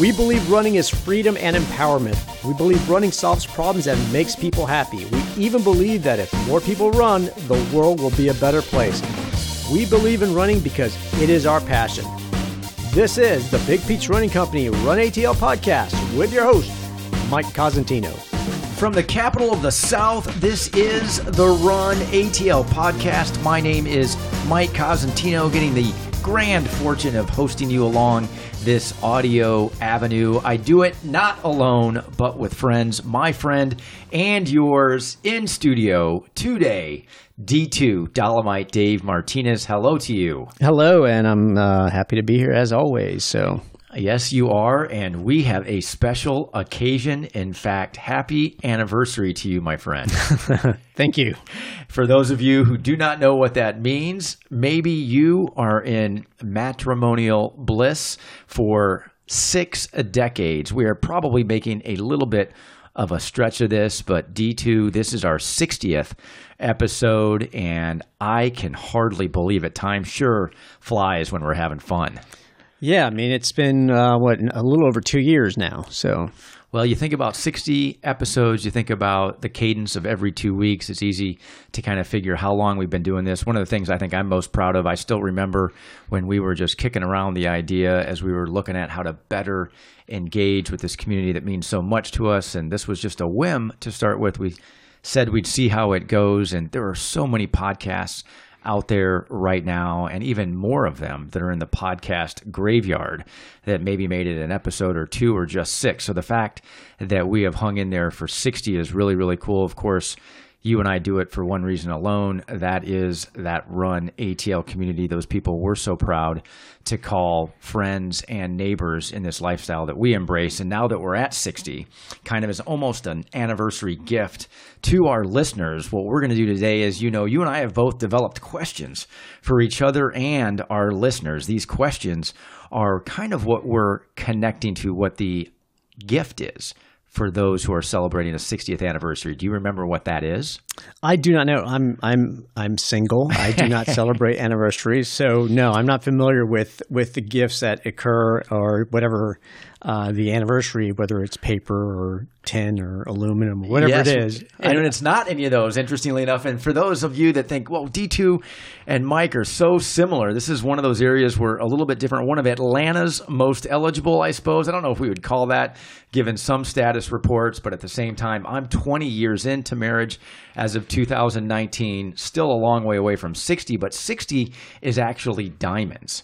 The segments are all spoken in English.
We believe running is freedom and empowerment. We believe running solves problems and makes people happy. We even believe that if more people run, the world will be a better place. We believe in running because it is our passion. This is the Big Peach Running Company Run ATL podcast with your host, Mike Cosentino. From the capital of the South, this is the Run ATL podcast. My name is Mike Cosentino, getting the grand fortune of hosting you along this audio avenue. I do it not alone, but with friends, my friend and yours in studio today. D2 Dolomite Dave Martinez. Hello to you. Hello, and I'm uh, happy to be here as always. So, Yes, you are. And we have a special occasion. In fact, happy anniversary to you, my friend. thank you. For those of you who do not know what that means, maybe you are in matrimonial bliss for six decades. We are probably making a little bit of a stretch of this, but D2, this is our 60th episode, and I can hardly believe it. Time sure flies when we're having fun. Yeah, I mean, it's been, uh, what, a little over two years now. So, Well, you think about 60 episodes, you think about the cadence of every two weeks. It's easy to kind of figure how long we've been doing this. One of the things I think I'm most proud of, I still remember when we were just kicking around the idea as we were looking at how to better engage with this community that means so much to us. And this was just a whim to start with. We said we'd see how it goes. And there are so many podcasts out there right now, and even more of them that are in the podcast graveyard that maybe made it an episode or two or just six. So the fact that we have hung in there for 60 is really, really cool. Of course, you and I do it for one reason alone. That is that run ATL community. Those people we're so proud to call friends and neighbors in this lifestyle that we embrace. And now that we're at 60, kind of as almost an anniversary gift to our listeners, what we're going to do today is, you know, you and I have both developed questions for each other and our listeners. These questions are kind of what we're connecting to what the gift is for those who are celebrating a 60th anniversary. Do you remember what that is? I do not know. I'm I'm I'm single. I do not celebrate anniversaries, so no, I'm not familiar with with the gifts that occur or whatever uh, the anniversary, whether it's paper or tin or aluminum, or whatever Yes, it is. And it's not any of those, interestingly enough. And for those of you that think, well, D2 and Mike are so similar, this is one of those areas where a little bit different. One of Atlanta's most eligible, I suppose. I don't know if we would call that, given some status reports, but at the same time, I'm 20 years into marriage as of 2019, still a long way away from 60, but 60 is actually diamonds.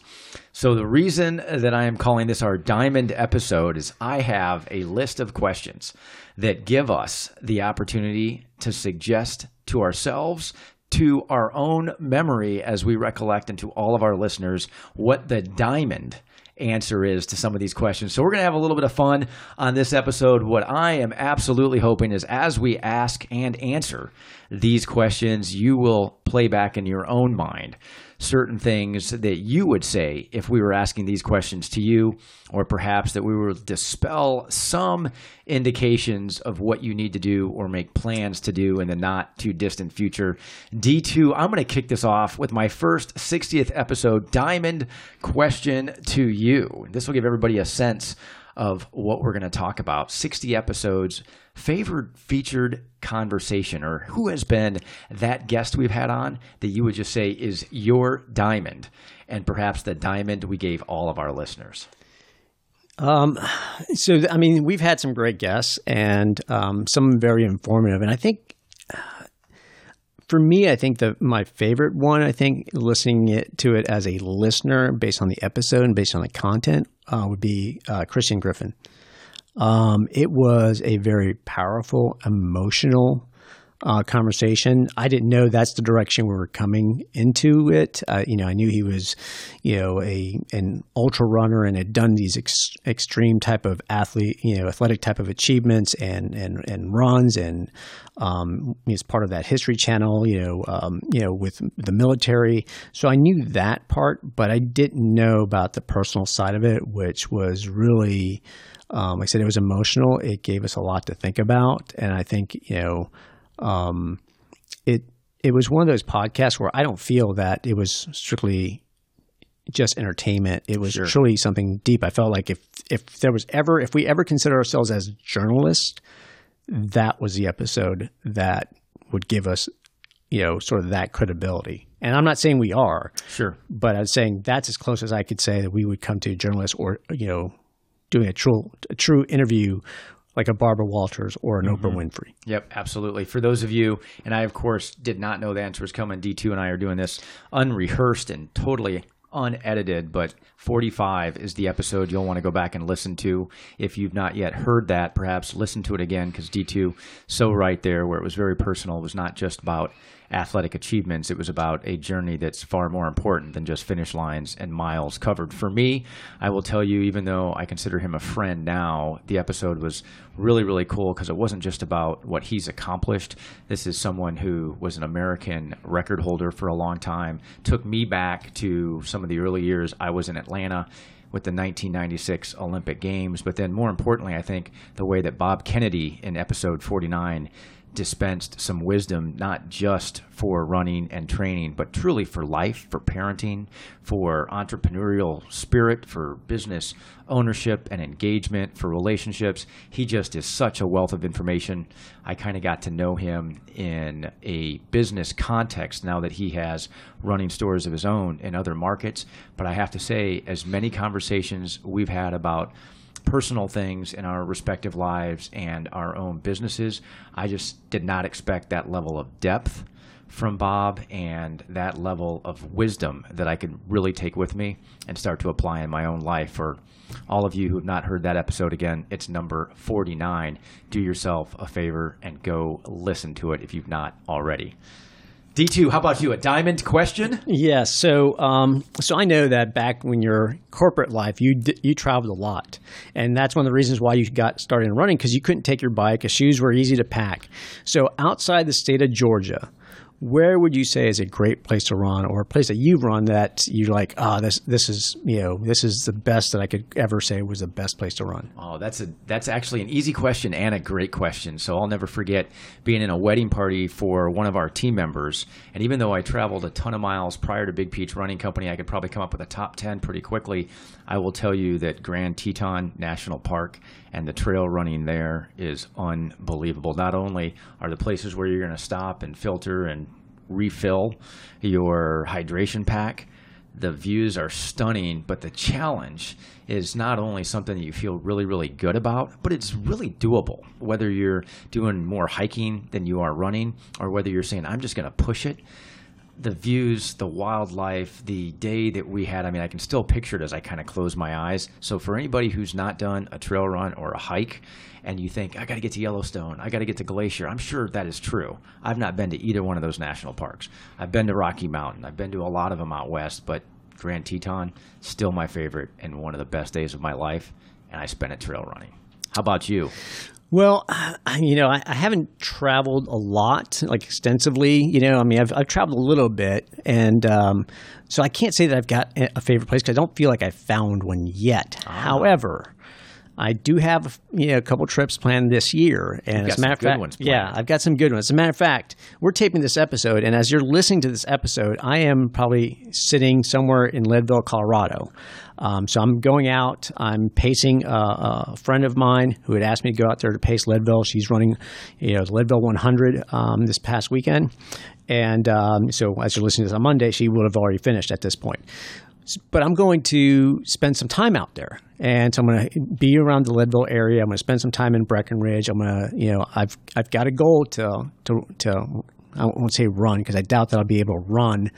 So, the reason that I am calling this our diamond episode is I have a list of questions that give us the opportunity to suggest to ourselves, to our own memory, as we recollect, and to all of our listeners, what the diamond answer is to some of these questions. So, we're going to have a little bit of fun on this episode. What I am absolutely hoping is as we ask and answer these questions, you will play back in your own mind certain things that you would say if we were asking these questions to you, or perhaps that we would dispel some indications of what you need to do or make plans to do in the not too distant future. D2, I'm going to kick this off with my first 60th episode diamond question to you. This will give everybody a sense of what we're going to talk about. 60 episodes, favored featured conversation, or who has been that guest we've had on that you would just say is your diamond, and perhaps the diamond we gave all of our listeners. Um, so I mean, we've had some great guests and um, some very informative, and I think for me, I think the my favorite one, I think listening it, to it as a listener based on the episode and based on the content uh, would be uh, Christian Griffin. Um, it was a very powerful, emotional uh, conversation. I didn't know that's the direction we were coming into it. Uh, you know, I knew he was, you know, a an ultra runner and had done these ex- extreme type of athlete, you know, athletic type of achievements and and and runs, and um, he's part of that History Channel, you know, um, you know, with the military. So I knew that part, but I didn't know about the personal side of it, which was really. Um, like I said, it was emotional. It gave us a lot to think about, and I think you know, um, it it was one of those podcasts where I don't feel that it was strictly just entertainment. It was Sure. truly something deep. I felt like if if there was ever if we ever consider ourselves as journalists, that was the episode that would give us, you know, sort of that credibility. And I'm not saying we are, Sure. but I'm saying that's as close as I could say that we would come to a journalist or you know, doing a true a true interview like a Barbara Walters or an Oprah mm-hmm. Winfrey. Yep, absolutely. For those of you, and I of course did not know the answer was coming. D2 and I are doing this unrehearsed and totally unedited, but 45 is the episode you'll want to go back and listen to. If you've not yet heard that, perhaps listen to it again because D2 so right there where it was very personal. It was not just about athletic achievements. It was about a journey that's far more important than just finish lines and miles covered. For me, I will tell you, even though I consider him a friend now, the episode was really, really cool because it wasn't just about what he's accomplished. This is someone who was an American record holder for a long time, took me back to some of the early years I was in Atlanta with the 1996 Olympic Games. But then, more importantly, I think the way that Bob Kennedy in episode 49 dispensed some wisdom, not just for running and training, but truly for life, for parenting, for entrepreneurial spirit, for business ownership and engagement, for relationships. He just is such a wealth of information. I kind of got to know him in a business context now that he has running stores of his own in other markets. But I have to say, as many conversations we've had about personal things in our respective lives and our own businesses. I just did not expect that level of depth from Bob and that level of wisdom that I could really take with me and start to apply in my own life. For all of you who have not heard that episode again, it's number 49. Do yourself a favor and go listen to it if you've not already. D2, how about you? A diamond question? Yeah, so um, so I know that back when your corporate life, you you traveled a lot, and that's one of the reasons why you got started in running because you couldn't take your bike. 'cause shoes were easy to pack. So outside the state of Georgia, where would you say is a great place to run, or a place that you've run that you're like, ah, this this is you know this is the best that I could ever say was the best place to run. Oh, that's a that's actually an easy question and a great question. So I'll never forget being in a wedding party for one of our team members. And even though I traveled a ton of miles prior to Big Peach Running Company, I could probably come up with a top ten pretty quickly. I will tell you that Grand Teton National Park and the trail running there is unbelievable. Not only are the places where you're going to stop and filter and refill your hydration pack, the views are stunning, but the challenge is not only something that you feel really, really good about, but it's really doable. Whether you're doing more hiking than you are running, or whether you're saying, I'm just going to push it, the views, the wildlife, the day that we had. I mean, I can still picture it as I kind of close my eyes. So, for anybody who's not done a trail run or a hike, and you think, I got to get to Yellowstone, I got to get to Glacier, I'm sure that is true. I've not been to either one of those national parks. I've been to Rocky Mountain, I've been to a lot of them out west, but Grand Teton, still my favorite and one of the best days of my life. And I spent it trail running. How about you? Well, I- you know, I, I haven't traveled a lot, like extensively. You know, I mean, I've, I've traveled a little bit, and um, so I can't say that I've got a favorite place because I don't feel like I've found one yet. However, I do have you know a couple trips planned this year, and as a matter of fact, ones yeah. I've got some good ones. As a matter of fact, we're taping this episode, and as you're listening to this episode, I am probably sitting somewhere in Leadville, Colorado. Um, so I'm going out. I'm pacing uh, a friend of mine who had asked me to go out there to pace Leadville. She's running, you know, the Leadville 100 um, this past weekend, and um, so as you're listening to this on Monday, she would have already finished at this point but I'm going to spend some time out there. And so I'm going to be around the Leadville area. I'm going to spend some time in Breckenridge. I'm going to, you know, I've I've got a goal to to to I won't say run because I doubt that I'll be able to run,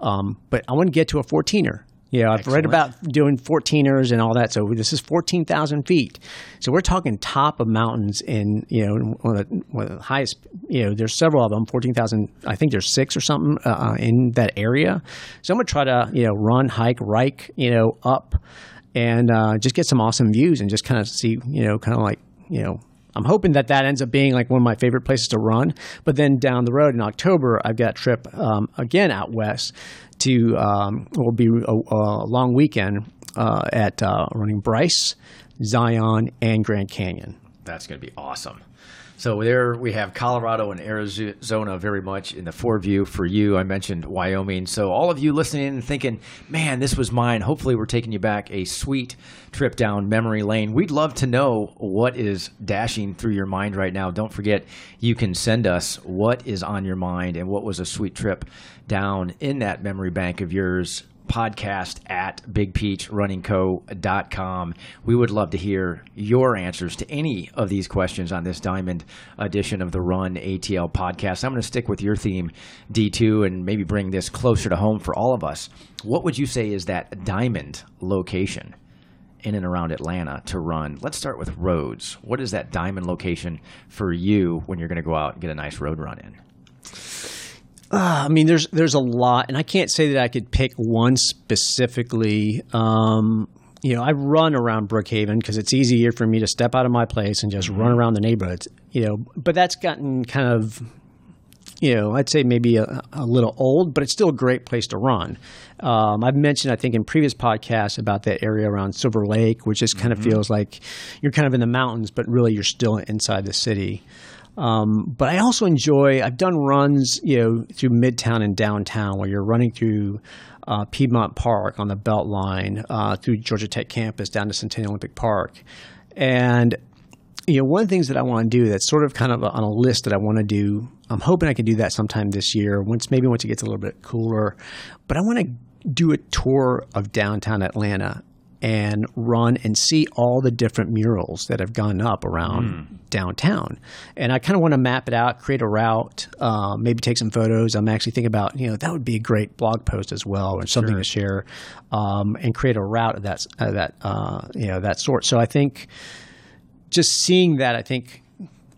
um, but I want to get to a 14er. Know, I've read about doing 14ers and all that. So this is 14,000 feet. So we're talking top of mountains in, you know, one of the, one of the highest, you know, there's several of them, 14,000, I think there's six or something uh, in that area. So I'm going to try to, you know, run, hike, rike, you know, up and uh, just get some awesome views and just kind of see, you know, kind of like, you know, I'm hoping that that ends up being like one of my favorite places to run. But then down the road in October, I've got a trip um, again out west to um, will be a, a long weekend uh, at uh, running Bryce, Zion, and Grand Canyon. That's going to be awesome. So there we have Colorado and Arizona very much in the foreview for you. I mentioned Wyoming. So all of you listening and thinking, man, this was mine. Hopefully we're taking you back a sweet trip down memory lane. We'd love to know what is dashing through your mind right now. Don't forget, you can send us what is on your mind and what was a sweet trip down in that memory bank of yours podcast at bigpeachrunningco.com. We would love to hear your answers to any of these questions on this Diamond edition of the Run ATL podcast. I'm going to stick with your theme, D2, and maybe bring this closer to home for all of us. What would you say is that Diamond location? in and around Atlanta to run. Let's start with roads. What is that diamond location for you when you're going to go out and get a nice road run in? Uh, I mean, there's there's a lot, and I can't say that I could pick one specifically. Um, you know, I run around Brookhaven because it's easier for me to step out of my place and just run around the neighborhood. You know, but that's gotten kind of, you know, I'd say maybe a, a little old, but it's still a great place to run. Um, I've mentioned, I think, in previous podcasts about that area around Silver Lake, which just kind of feels like you're kind of in the mountains, but really you're still inside the city. Um, but I also enjoy. I've done runs, you know, through Midtown and downtown, where you're running through uh, Piedmont Park on the Beltline, uh, through Georgia Tech campus down to Centennial Olympic Park, and you know, one of the things that I want to do that's sort of kind of on a list that I want to do. I'm hoping I can do that sometime this year, once maybe once it gets a little bit cooler. But I want to do a tour of downtown Atlanta and run and see all the different murals that have gone up around mm. downtown. And I kind of want to map it out, create a route, uh, maybe take some photos. I'm actually thinking about, you know, that would be a great blog post as well, or something sure. to share, um, and create a route of that, uh, that uh, you know, that sort. So I think just seeing that, I think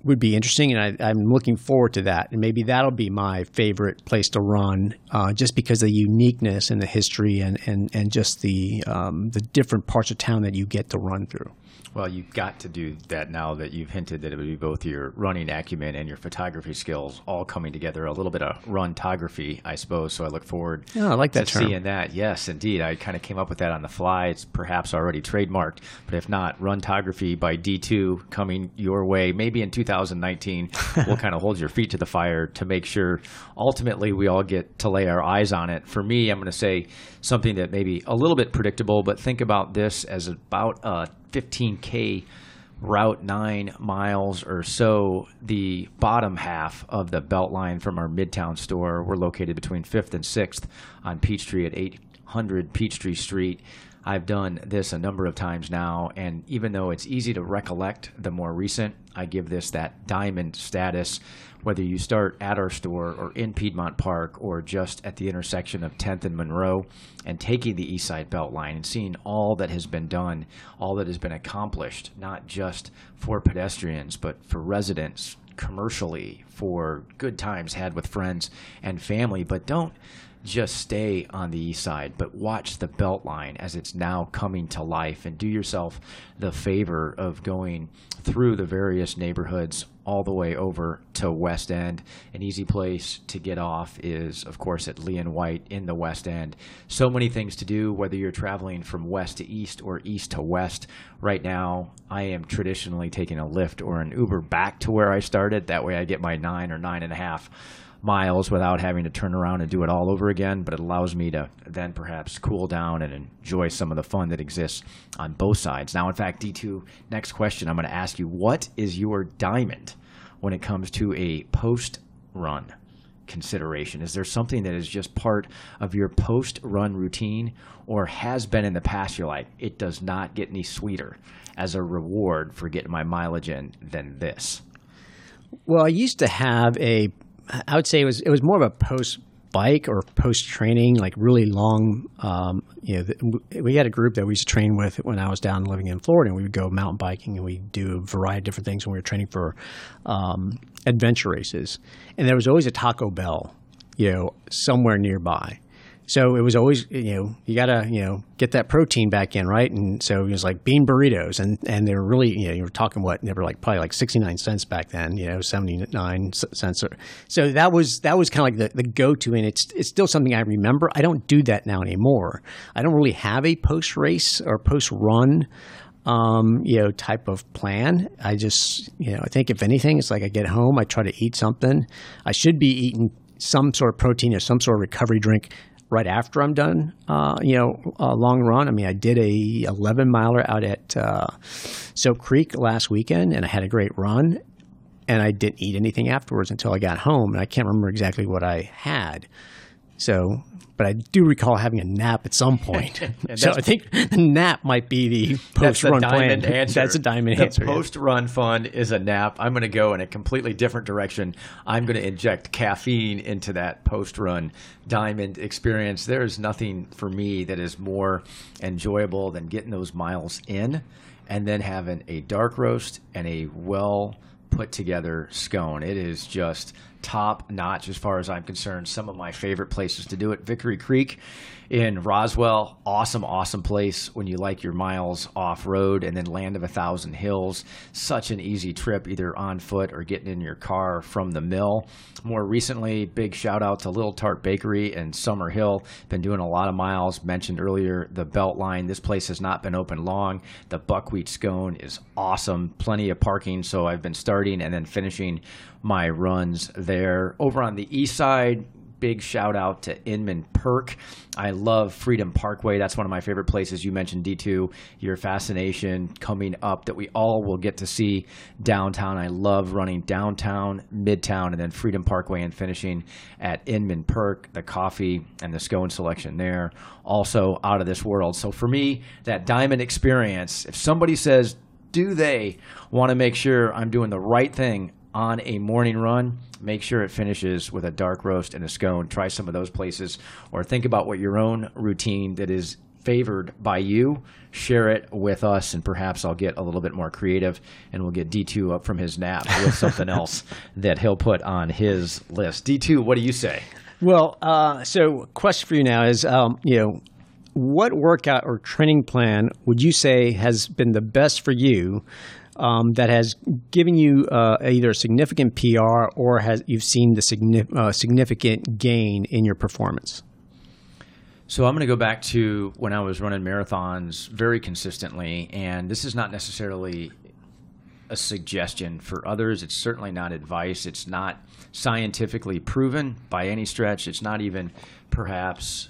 would be interesting, and I, am looking forward to that. And maybe that'll be my favorite place to run, uh, just because the uniqueness and the history and and and just the um, the different parts of town that you get to run through. Well, you've got to do that now that you've hinted that it would be both your running acumen and your photography skills all coming together. A little bit of runtography, I suppose. So I look forward. Yeah, I like that to term. Seeing that, yes, indeed. I kind of came up with that on the fly. It's perhaps already trademarked, but if not, runtography by D2 coming your way. Maybe in 2019, we'll kind of hold your feet to the fire to make sure ultimately we all get to lay our eyes on it. For me, I'm going to say something that may be a little bit predictable, but think about this as about a 15K route nine miles or so, the bottom half of the Beltline from our Midtown store. We're located between 5th and 6th on Peachtree at 800 Peachtree Street. I've done this a number of times now, and even though it's easy to recollect the more recent, I give this that diamond status whether you start at our store or in Piedmont Park or just at the intersection of 10th and Monroe and taking the East Side Beltline and seeing all that has been done, all that has been accomplished, not just for pedestrians, but for residents, commercially, for good times had with friends and family. But don't just stay on the east side, but watch the Beltline as it's now coming to life and do yourself the favor of going through the various neighborhoods all the way over to West End. An easy place to get off is, of course, at Lee and White in the West End. So many things to do, whether you're traveling from west to east or east to west. Right now, I am traditionally taking a Lyft or an Uber back to where I started. That way, I get my nine or nine and a half miles without having to turn around and do it all over again, but it allows me to then perhaps cool down and enjoy some of the fun that exists on both sides. Now, in fact, D2, next question I'm going to ask you what is your diamond when it comes to a post run? consideration? Is there something that is just part of your post run routine or has been in the past? You're like, it does not get any sweeter as a reward for getting my mileage in than this. Well, I used to have a I would say it was it was more of a post bike or post training, like really long. Um, you know, we had a group that we used to train with when I was down living in Florida, and we would go mountain biking and we do a variety of different things when we were training for um, adventure races. And there was always a Taco Bell, you know, somewhere nearby. So it was always, you know, you got to, you know, get that protein back in, right? And so it was like bean burritos. And, and they were really, you know, you were talking what, they were like probably like 69 cents back then, you know, 79 cents. Or, So that was, that was kind of like the, the go to. And it's, it's still something I remember. I don't do that now anymore. I don't really have a post race or post run um, you know, type of plan. I just, you know, I think if anything, it's like I get home, I try to eat something. I should be eating some sort of protein or some sort of recovery drink right after I'm done, uh, you know, a long run. I mean, I did a 11 miler out at uh, Sope Creek last weekend, and I had a great run. And I didn't eat anything afterwards until I got home, and I can't remember exactly what I had. So, but I do recall having a nap at some point. so I think the nap might be the post-run plan. Answer. That's a diamond the answer. yeah. post-run fun is a nap. I'm going to go in a completely different direction. I'm going to inject caffeine into that post-run diamond experience. There is nothing for me that is more enjoyable than getting those miles in and then having a dark roast and a well put together scone. It is just top notch as far as I'm concerned. Some of my favorite places to do it Vickery Creek in Roswell. Awesome, awesome place when you like your miles off road and then Land of a Thousand Hills. Such an easy trip, either on foot or getting in your car from the mill. More recently, big shout out to Little Tart Bakery in Summer Hill. Been doing a lot of miles. Mentioned earlier the Beltline. This place has not been open long. The buckwheat scone is awesome. Plenty of parking, so I've been starting and then finishing my runs there. Over on the east side, big shout out to Inman Perk. I love Freedom Parkway. That's one of my favorite places. You mentioned D2, your fascination coming up that we all will get to see downtown. I love running downtown, midtown, and then Freedom Parkway and finishing at Inman Perk. The coffee and the scone selection there, also out of this world. So for me, that diamond experience, if somebody says, do they want to make sure I'm doing the right thing on a morning run, make sure it finishes with a dark roast and a scone. Try some of those places, or think about what your own routine that is favored by you. Share it with us, and perhaps I'll get a little bit more creative, and we'll get D2 up from his nap with something else that he'll put on his list. D2, what do you say? Well, uh, so question for you now is, um, you know, what workout or training plan would you say has been the best for you um, that has given you uh, either a significant PR or has you've seen the signi- uh, significant gain in your performance? So I'm going to go back to when I was running marathons very consistently, and this is not necessarily a suggestion for others. It's certainly not advice. It's not scientifically proven by any stretch. It's not even perhaps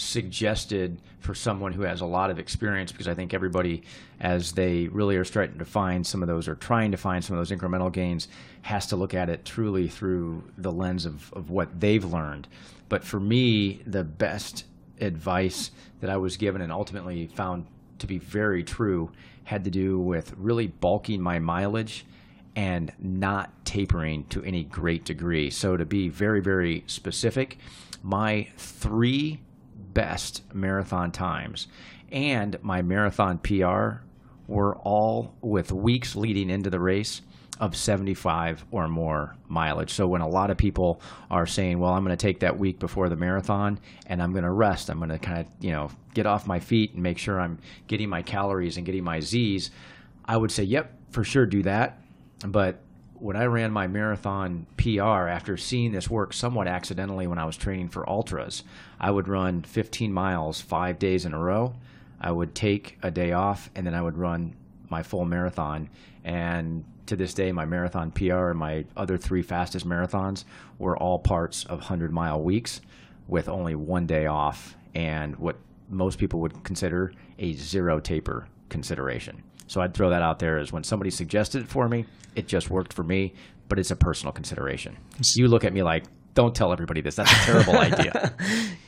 suggested for someone who has a lot of experience because I think everybody, as they really are starting to find some of those or trying to find some of those incremental gains, has to look at it truly through the lens of, of what they've learned. But for me, the best advice that I was given and ultimately found to be very true had to do with really bulking my mileage and not tapering to any great degree. So, to be very, very specific, my three best marathon times and my marathon PR were all with weeks leading into the race of 75 or more mileage. So when a lot of people are saying, "Well, I'm going to take that week before the marathon and I'm going to rest. I'm going to kind of, you know, get off my feet and make sure I'm getting my calories and getting my Z's." I would say, "Yep, for sure do that." But when I ran my marathon PR after seeing this work somewhat accidentally when I was training for ultras, I would run 15 miles 5 days in a row. I would take a day off and then I would run my full marathon and to this day my marathon PR and my other 3 fastest marathons were all parts of 100 mile weeks with only one day off and what most people would consider a zero taper consideration. So I'd throw that out there as when somebody suggested it for me, it just worked for me, but it's a personal consideration. You look at me like, don't tell everybody this. That's a terrible idea.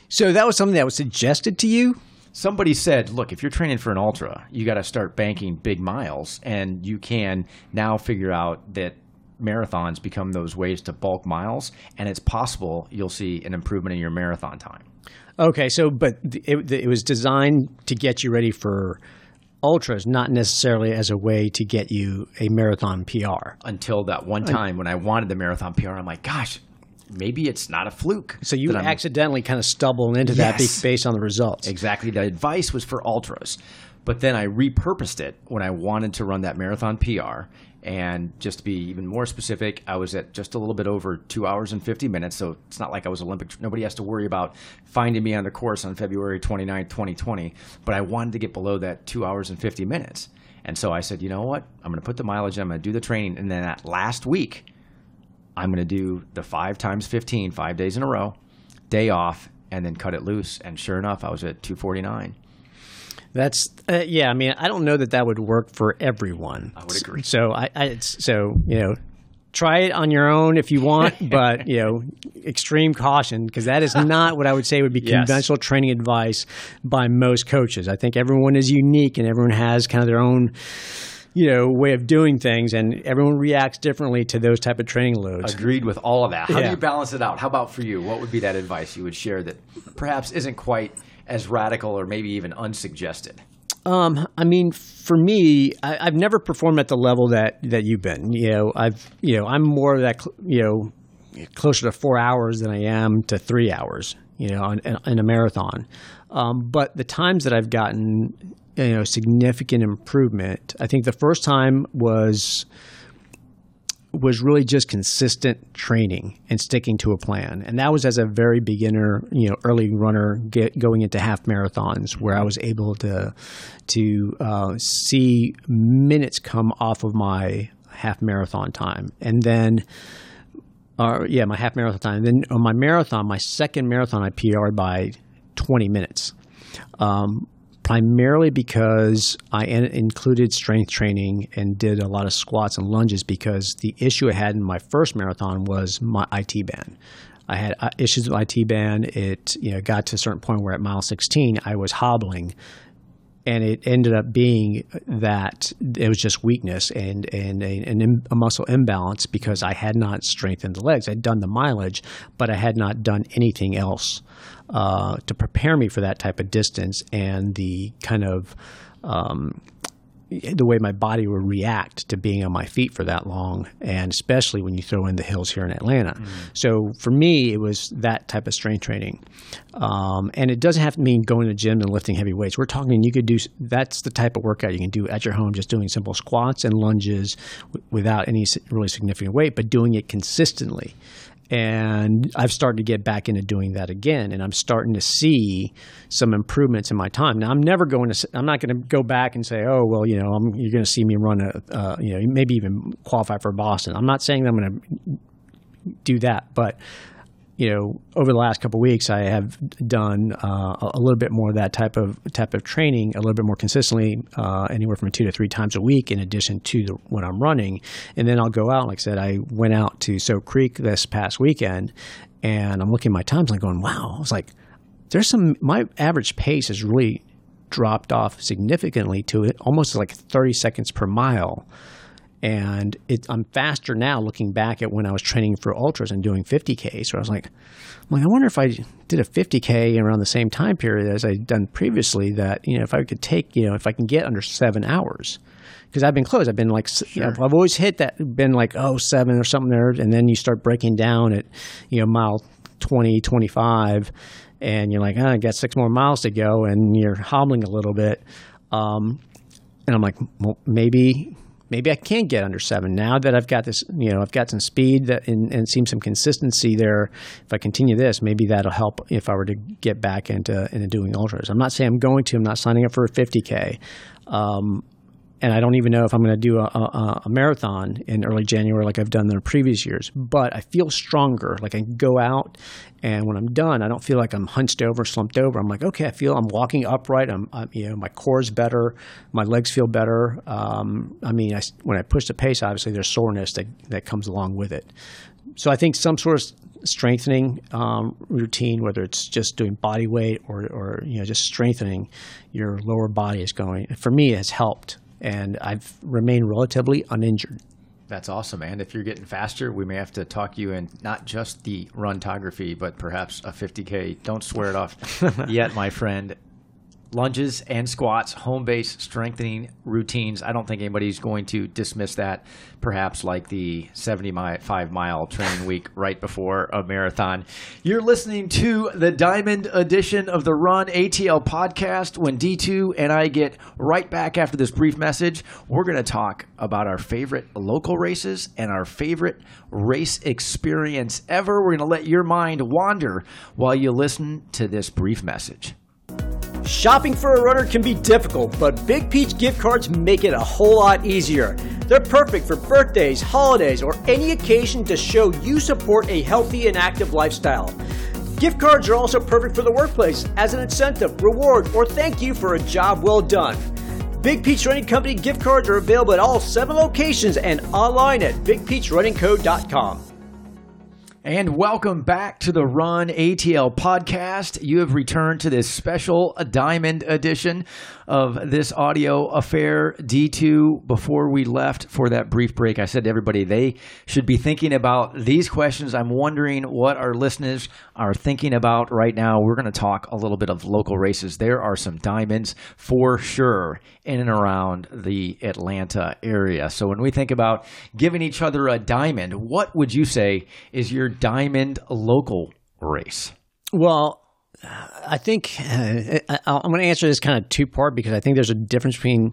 So that was something that was suggested to you. Somebody said, look, if you're training for an ultra, you got to start banking big miles, and you can now figure out that marathons become those ways to bulk miles, and it's possible you'll see an improvement in your marathon time. Okay, so but it, it was designed to get you ready for ultras, not necessarily as a way to get you a marathon PR. Until that one time when I wanted the marathon PR, I'm like, gosh, maybe it's not a fluke. So you accidentally kind of stumbled into that be- based on the results. Exactly. The advice was for ultras. But then I repurposed it when I wanted to run that marathon PR. And just to be even more specific, I was at just a little bit over two hours and 50 minutes. So it's not like I was Olympic. Nobody has to worry about finding me on the course on February 29, 2020. But I wanted to get below that two hours and 50 minutes. And so I said, you know what? I'm going to put the mileage I'm going to do the training. And then that last week, I'm going to do the five times 15, five days in a row, day off, and then cut it loose. And sure enough, I was at 249. That's uh, yeah. I mean, I don't know that that would work for everyone. I would agree. So I, I it's, so you know, try it on your own if you want, but you know, extreme caution because that is not what I would say would be Yes. conventional training advice by most coaches. I think everyone is unique and everyone has kind of their own you know way of doing things, and everyone reacts differently to those type of training loads. Agreed with all of that. How do you balance it out? How about for you? What would be that advice you would share that perhaps isn't quite as radical or maybe even unsuggested? Um, I mean, for me, I, I've never performed at the level that that you've been. You know, I've you know, I'm more that. You know, closer to four hours than I am to three hours. You know, in, in a marathon. Um, but the times that I've gotten, you know, significant improvement. I think the first time was was really just consistent training and sticking to a plan. And that was as a very beginner, you know, early runner get, going into half marathons where I was able to to uh, see minutes come off of my half marathon time. And then uh, yeah, my half marathon time. then on my marathon, my second marathon, I PR'd by 20 minutes. Um, primarily because I in- included strength training and did a lot of squats and lunges because the issue I had in my first marathon was my IT band. I had uh, issues with IT band. It you know got to a certain point where at mile 16 I was hobbling and it ended up being that it was just weakness and and a, an a muscle imbalance because I had not strengthened the legs. I'd done the mileage, but I had not done anything else uh, to prepare me for that type of distance and the kind of um, the way my body would react to being on my feet for that long, and especially when you throw in the hills here in Atlanta. So for me, it was that type of strength training, um, and it doesn't have to mean going to the gym and lifting heavy weights. We're talking you could do that's the type of workout you can do at your home, just doing simple squats and lunges w- without any really significant weight, but doing it consistently. And I've started to get back into doing that again, and I'm starting to see some improvements in my time. Now, I'm never going to, I'm not going to go back and say, oh, well, you know, I'm, you're going to see me run a, uh, you know, maybe even qualify for Boston. I'm not saying that I'm going to do that, but you know, over the last couple weeks, I have done uh, a little bit more of that type of type of training, a little bit more consistently, uh, anywhere from two to three times a week, in addition to the, when I'm running. And then I'll go out. Like I said, I went out to Sope Creek this past weekend, and I'm looking at my times and I'm going, wow. I was like, there's some. My average pace has really dropped off significantly to it, almost like 30 seconds per mile and it, I'm faster now looking back at when I was training for ultras and doing 50k. So I was like, I'm like, I wonder if I did a 50k around the same time period as I'd done previously. That you know, if I could take, you know, if I can get under seven hours, because I've been close. I've been like, s you know, I've always hit that, been like oh seven or something there, and then you start breaking down at, you know, mile 20, 25, and you're like, oh, I got six more miles to go, and you're hobbling a little bit. Um, and I'm like, well, maybe maybe I can get under seven now that I've got this. You know, I've got some speed that and, and some consistency there. If I continue this, maybe that'll help if I were to get back into into doing ultras. I'm not saying I'm going to. I'm not signing up for a 50k. Um, and I don't even know if I'm going to do a, a, a marathon in early January like I've done in the previous years. But I feel stronger. Like I go out, and when I'm done, I don't feel like I'm hunched over, slumped over. I'm like, okay, I feel I'm walking upright. I'm, I'm you know, my core's better, my legs feel better. Um, I mean, I, when I push the pace, obviously there's soreness that that comes along with it. So I think some sort of strengthening um, routine, whether it's just doing body weight or, or you know just strengthening your lower body, is going for me has helped, and I've remained relatively uninjured. That's awesome. And if you're getting faster, we may have to talk you in not just the runtography, but perhaps a 50K. Don't swear it off yet, my friend. Lunges and squats, home base strengthening routines. I don't think anybody's going to dismiss that. Perhaps like the 75 mile training week right before a marathon. You're listening to the Diamond edition of the Run ATL podcast. When D2 and I get right back after this brief message, we're going to talk about our favorite local races and our favorite race experience ever. We're going to let your mind wander while you listen to this brief message. Shopping for a runner can be difficult, but Big Peach gift cards make it a whole lot easier. They're perfect for birthdays, holidays, or any occasion to show you support a healthy and active lifestyle. Gift cards are also perfect for the workplace as an incentive, reward, or thank you for a job well done. Big Peach Running Company gift cards are available at all seven locations and online at bigpeachrunningco.com. And welcome back to the Run ATL podcast. You have returned to this special Diamond edition of this audio affair. D2, before we left for that brief break, I said to everybody they should be thinking about these questions. I'm wondering what our listeners are thinking about right now. We're going to talk a little bit of local races. There are some diamonds for sure in and around the Atlanta area. So when we think about giving each other a diamond, what would you say is your diamond local race? Well, I think uh, I, I'm going to answer this kind of two part because I think there's a difference between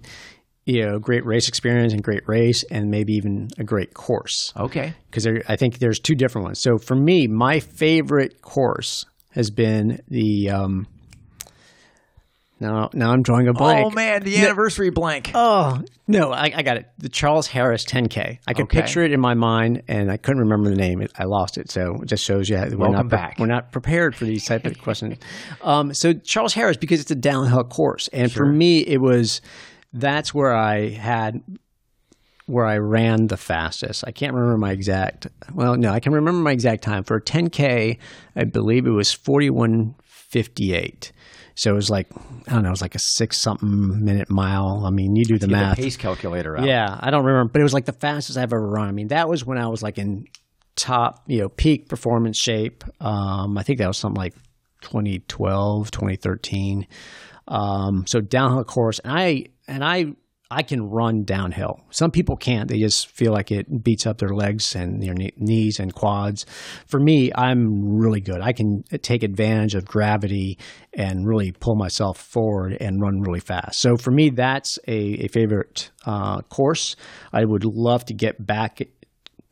you know great race experience and great race and maybe even a great course. Okay. Because I think there's two different ones. So for me, my favorite course has been the um, now, now I'm drawing a blank. Oh man, the anniversary blank. Oh no, I, I, got it. The Charles Harris 10K. I could okay. picture it in my mind, and I couldn't remember the name. I lost it, so it just shows you we're Welcome not back. we're not prepared for these type of questions. Um, so Charles Harris, because it's a downhill course, and sure. for me, it was that's where I had where I ran the fastest. I can't remember my exact. Well, no, I can remember my exact time for a 10K. I believe it was 41:58. So it was like I don't know, it was like a six something minute mile. I mean, you do the math. The pace calculator out. Yeah, I don't remember, but it was like the fastest I've ever run. I mean, that was when I was like in top, you know, peak performance shape. Um, I think that was something like 2012, 2013. Um, so downhill course, and I and I I can run downhill. Some people can't. They just feel like it beats up their legs and their knees and quads. For me, I'm really good. I can take advantage of gravity and really pull myself forward and run really fast. So for me, that's a, a favorite uh, course. I would love to get back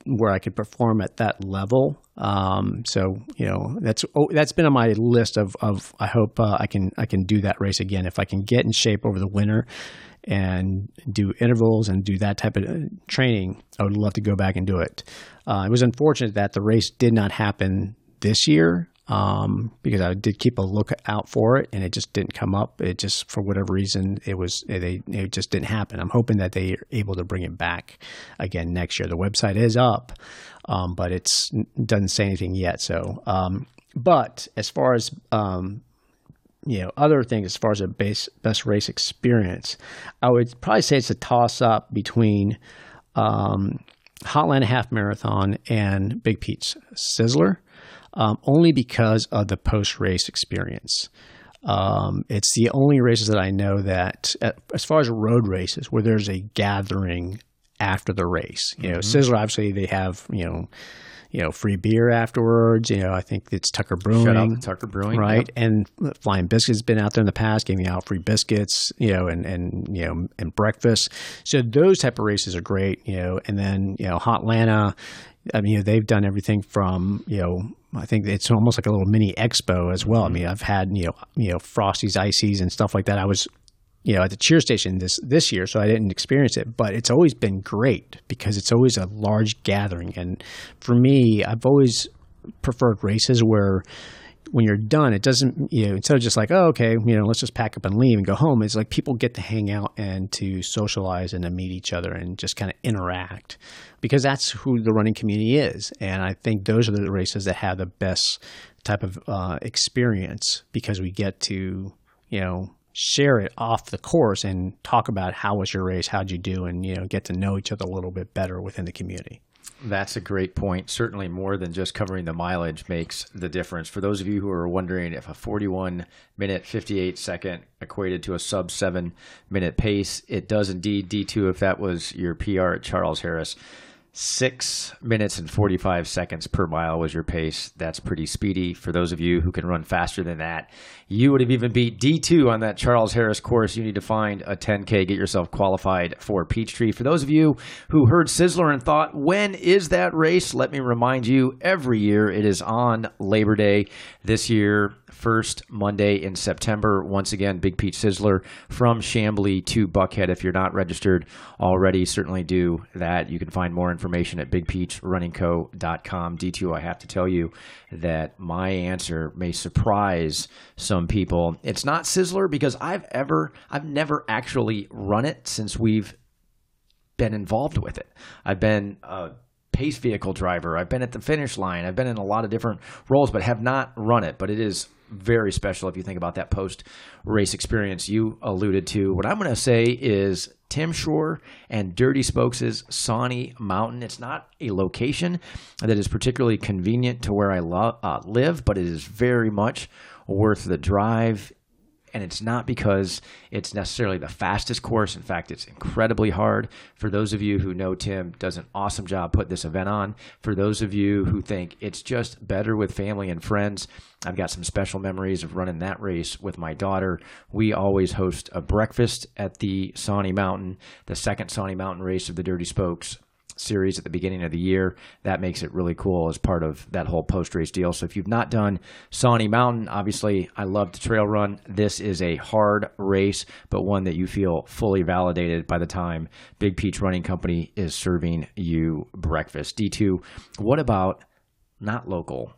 where I could perform at that level. Um, so you know that's oh, that's been on my list of of I hope uh, I can I can do that race again if I can get in shape over the winter and do intervals and do that type of uh, training, I would love to go back and do it. Uh, it was unfortunate that the race did not happen this year um, because I did keep a look out for it and it just didn't come up. It just, for whatever reason, it was it, it just didn't happen. I'm hoping that they are able to bring it back again next year. The website is up, um, but it's doesn't say anything yet. So, um, but as far as um, you know other things as far as a base best race experience, I would probably say it's a toss up between um, Hotlanta Half Marathon and Big Peach Sizzler, um, only because of the post race experience. Um, it's the only races that I know that, as far as road races, where there's a gathering after the race. You know, mm-hmm. Sizzler obviously they have you know you know, free beer afterwards. You know, I think it's Tucker Brewing. Shout out to Tucker Brewing, right? Yep. And Flying Biscuits has been out there in the past, giving out free biscuits, you know, and and you know, and breakfast. So those type of races are great, you know. And then you know, Hotlanta. I mean, you know, they've done everything from you know I think it's almost like a little mini expo as well. I mm-hmm. mean, I've had you know you know Frosties, ices, and stuff like that. I was you know, at the cheer station this this year, so I didn't experience it. But it's always been great because it's always a large gathering, and for me, I've always preferred races where when you're done, it doesn't, you know, instead of just like, oh, okay, you know, let's just pack up and leave and go home, it's like people get to hang out and to socialize and to meet each other and just kind of interact because that's who the running community is. And I think those are the races that have the best type of uh, experience because we get to, you know, share it off the course and talk about how was your race, how'd you do, and you know get to know each other a little bit better within the community. That's a great point. Certainly, more than just covering the mileage makes the difference. For those of you who are wondering if a 41 minute 58 second equated to a sub seven minute pace, it does indeed. D2 if that was your PR at Charles Harris Six minutes and 45 seconds per mile was your pace. That's pretty speedy. For those of you who can run faster than that, you would have even beat D2 on that Charles Harris course. You need to find a 10K, get yourself qualified for Peachtree. For those of you who heard Sizzler and thought, when is that race? Let me remind you, every year it is on Labor Day. This year, first Monday in September. Once again, Big Peach Sizzler from Chamblee to Buckhead. If you're not registered already, certainly do that. You can find more information at bigpeachrunningco.com. D2, I have to tell you that my answer may surprise some people. It's not Sizzler because I've ever, I've never actually run it since we've been involved with it. I've been a pace vehicle driver. I've been at the finish line. I've been in a lot of different roles, but have not run it. But it is very special if you think about that post race experience you alluded to. What I'm going to say is Tim Shore and Dirty Spokes' Sawnee Mountain. It's not a location that is particularly convenient to where I lo- uh, live, but it is very much worth the drive and it's not because it's necessarily the fastest course. In fact, it's incredibly hard. For those of you who know Tim does an awesome job putting this event on. For those of you who think it's just better with family and friends, I've got some special memories of running that race with my daughter. We always host a breakfast at the Sawnee Mountain, the second Sawnee Mountain race of the Dirty Spokes series at the beginning of the year. That makes it really cool as part of that whole post race deal. So if you've not done Sawnee Mountain, obviously I love to trail run. This is a hard race, but one that you feel fully validated by the time Big Peach Running Company is serving you breakfast. D2, what about not local?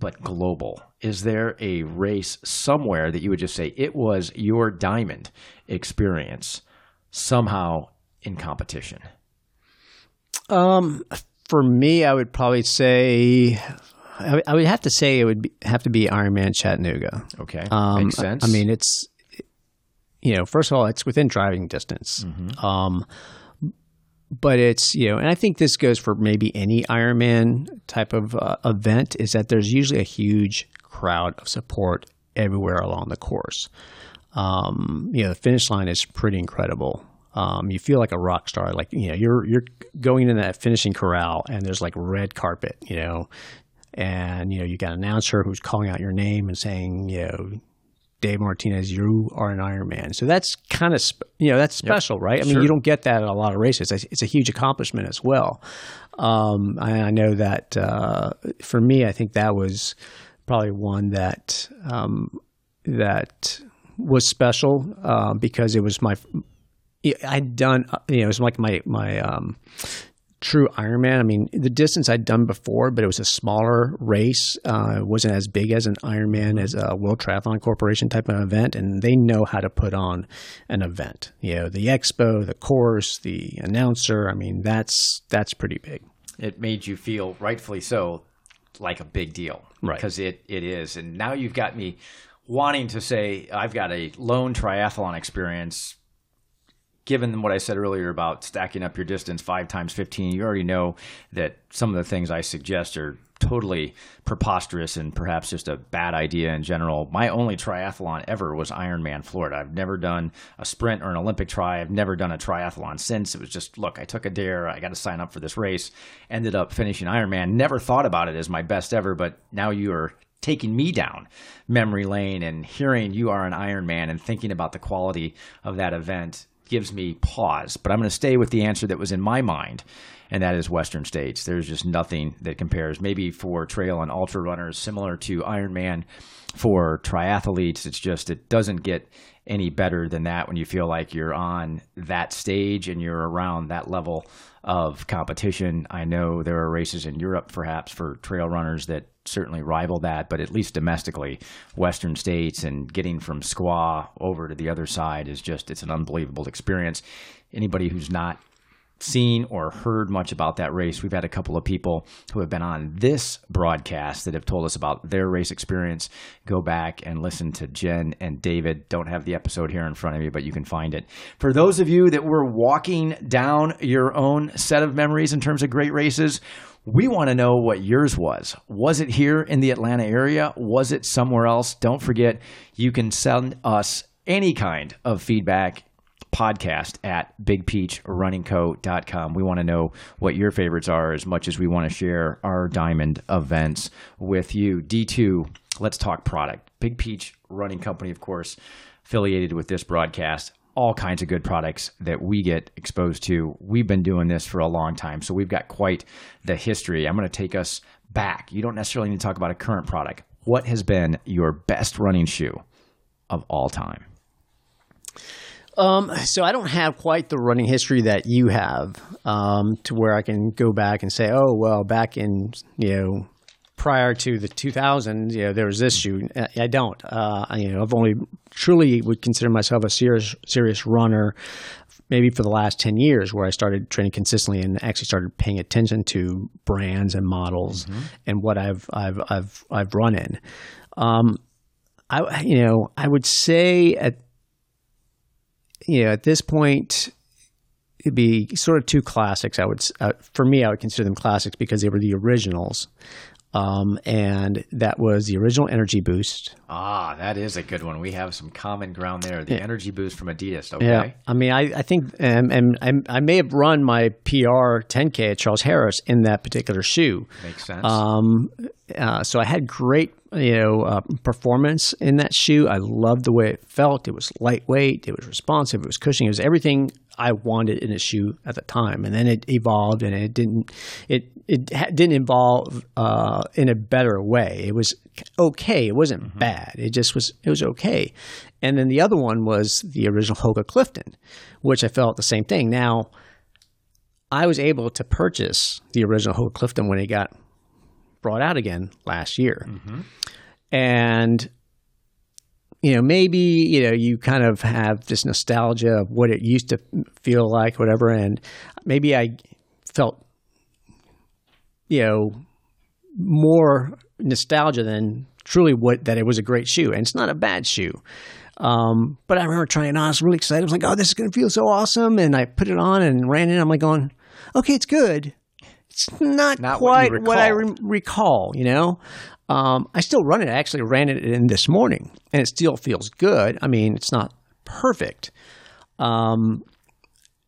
But global. Is there a race somewhere that you would just say it was your diamond experience somehow in competition? Um, for me, I would probably say I, I would have to say it would be, have to be Ironman Chattanooga. Okay, Um, makes sense. I mean, it's you know, first of all, it's within driving distance. Mm-hmm. Um, but it's you know, and I think this goes for maybe any Ironman type of uh, event is that there's usually a huge crowd of support everywhere along the course. Um, you know, the finish line is pretty incredible. Um, you feel like a rock star, like you know, you're you're going in that finishing corral, and there's like red carpet, you know, and you know you got an announcer who's calling out your name and saying, you know, Dave Martinez, you are an Ironman. So that's kind of sp- you know that's special, right? I mean, Sure. you don't get that at a lot of races. It's, it's a huge accomplishment as well. Um, I, I know that uh, for me, I think that was probably one that um, that was special uh, because it was my I'd done you know it was like my my um, true Ironman. I mean, the distance I'd done before, but it was a smaller race. Uh, it wasn't as big as an Ironman as a World Triathlon Corporation type of event, and they know how to put on an event. You know, the expo, the course, the announcer. I mean, that's that's pretty big. it made you feel rightfully so like a big deal Right. because it, it is and now you've got me wanting to say i've got a lone triathlon experience given what i said earlier about stacking up your distance five times 15 you already know that some of the things i suggest are totally preposterous and perhaps just a bad idea in general. My only triathlon ever was Ironman Florida. I've never done a sprint or an Olympic try. I've never done a triathlon since. It was just, look, I took a dare. I got to sign up for this race. Ended up finishing Ironman. Never thought about it as my best ever, but now you are taking me down memory lane and hearing you are an Ironman and thinking about the quality of that event gives me pause. But I'm going to stay with the answer that was in my mind, and that is Western States. There's just nothing that compares. Maybe for trail and ultra runners, similar to Ironman. For triathletes, it's just it doesn't get any better than that when you feel like you're on that stage and you're around that level of competition. I know there are races in Europe, perhaps for trail runners that certainly rival that, but at least domestically, Western states and getting from Squaw over to the other side is just it's an unbelievable experience. Anybody who's not seen or heard much about that race. We've had a couple of people who have been on this broadcast that have told us about their race experience. Go back and listen to Jen and David. Don't have the episode here in front of you, but you can find it. For those of you that were walking down your own set of memories in terms of great races, we want to know what yours was. Was it here in the Atlanta area? Was it somewhere else? Don't forget, you can send us any kind of feedback podcast at bigpeachrunningco.com. We want to know what your favorites are as much as we want to share our diamond events with you. D2, let's talk product. Big Peach Running Company, of course, affiliated with this broadcast. All kinds of good products that we get exposed to. We've been doing this for a long time, so we've got quite the history. I'm going to take us back. You don't necessarily need to talk about a current product. what has been your best running shoe of all time? Um, so I don't have quite the running history that you have, um, to where I can go back and say, oh well, back in you know prior to the 2000s, you know there was this shoe. I don't. Uh, you know, I've only truly would consider myself a serious serious runner. Maybe for the last ten years, where I started training consistently and actually started paying attention to brands and models and what I've I've I've I've run in. Um, I you know I would say at you know, at this point, it'd be sort of two classics. I would, uh, for me, I would consider them classics because they were the originals, um, and that was the original Energy Boost. Ah, that is a good one. We have some common ground there. The energy boost from Adidas. Okay. Yeah, I mean, I, I think, and I, I may have run my PR 10K at Charles Harris in that particular shoe. Makes sense. Um, uh, so I had great, you know, uh, performance in that shoe. I loved the way it felt. It was lightweight. It was responsive. It was cushioning. It was everything I wanted in a shoe at the time. And then it evolved, and it didn't. It it ha- didn't evolve uh, in a better way. It was okay. It wasn't bad. It just was. It was okay. And then the other one was the original Hoka Clifton, which I felt the same thing. Now. I was able to purchase the original Hoka Clifton when it got brought out again last year. And you know, maybe you know you kind of have this nostalgia of what it used to feel like, whatever, and maybe I felt you know more nostalgia than truly what that it was a great shoe, and it's not a bad shoe. Um, but I remember trying it on. I was really excited. I was like, "Oh, this is going to feel so awesome!" And I put it on and ran in. I'm like, going, "Okay, it's good. It's not, Not quite you what, I re- recall." You know, um, I still run it. I actually ran it in this morning, and it still feels good. I mean, it's not perfect, um,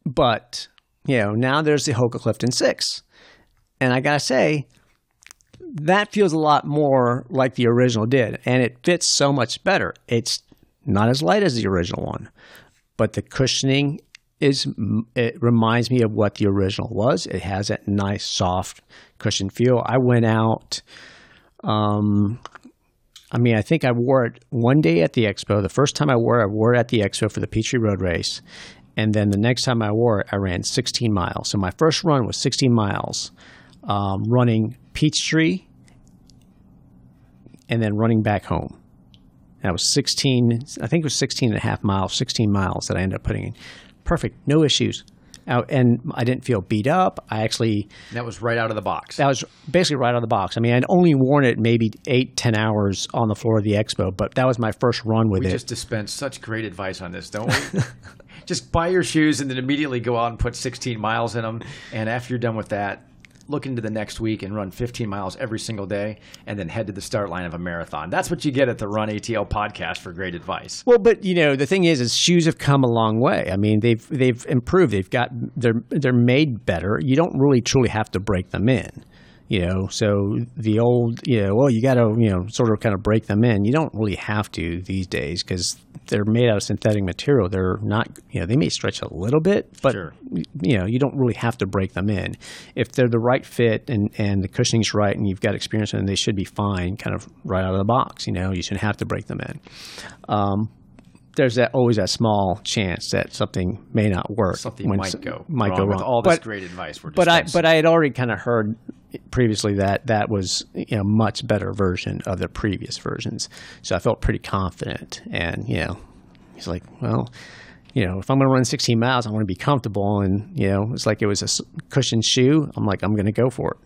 but you know, now there's the Hoka Clifton Six, and I gotta say, that feels a lot more like the original did, and it fits so much better. It's not as light as the original one, but the cushioning is it reminds me of what the original was. It has that nice soft cushion feel. I went out um I mean, I think I wore it one day at the expo. The first time I wore it, I wore it at the expo for the Peachtree Road Race. And then the next time I wore it, I ran 16 miles. So my first run was 16 miles, um, running Peachtree and then running back home. That was 16, I think it was 16 and a half miles, 16 miles that I ended up putting in. Perfect, no issues. Out, and I didn't feel beat up. I actually, that was right out of the box. that was basically right out of the box. I mean, I'd only worn it maybe eight, ten hours on the floor of the expo, but that was my first run with we it. We just dispense such great advice on this, don't we? just buy your shoes and then immediately go out and put 16 miles in them. And after you're done with that, look into the next week and run 15 miles every single day and then head to the start line of a marathon. That's what you get at the Run ATL podcast for great advice. Well, but you know, the thing is, is shoes have come a long way. I mean, they've they've improved. They've got they're they're made better. You don't really truly have to break them in. You know, so the old, you know, well, you got to, you know, sort of kind of break them in. You don't really have to these days because they're made out of synthetic material. They're not, you know, they may stretch a little bit, but Sure. you know, you don't really have to break them in. If they're the right fit and, and the cushioning's right and you've got experience in them, they should be fine kind of right out of the box. You know, you shouldn't have to break them in. Um, there's that always that small chance that something may not work. Something might go might wrong go with wrong. all this But- great advice we're but I but I had already kind of heard previously that that was you know much better version of the previous versions, so I felt pretty confident. And you know, he's like, well, you know, if I'm going to run 16 miles, I want to be comfortable, and you know, it's like it was a cushioned shoe. I'm like, I'm going to go for it.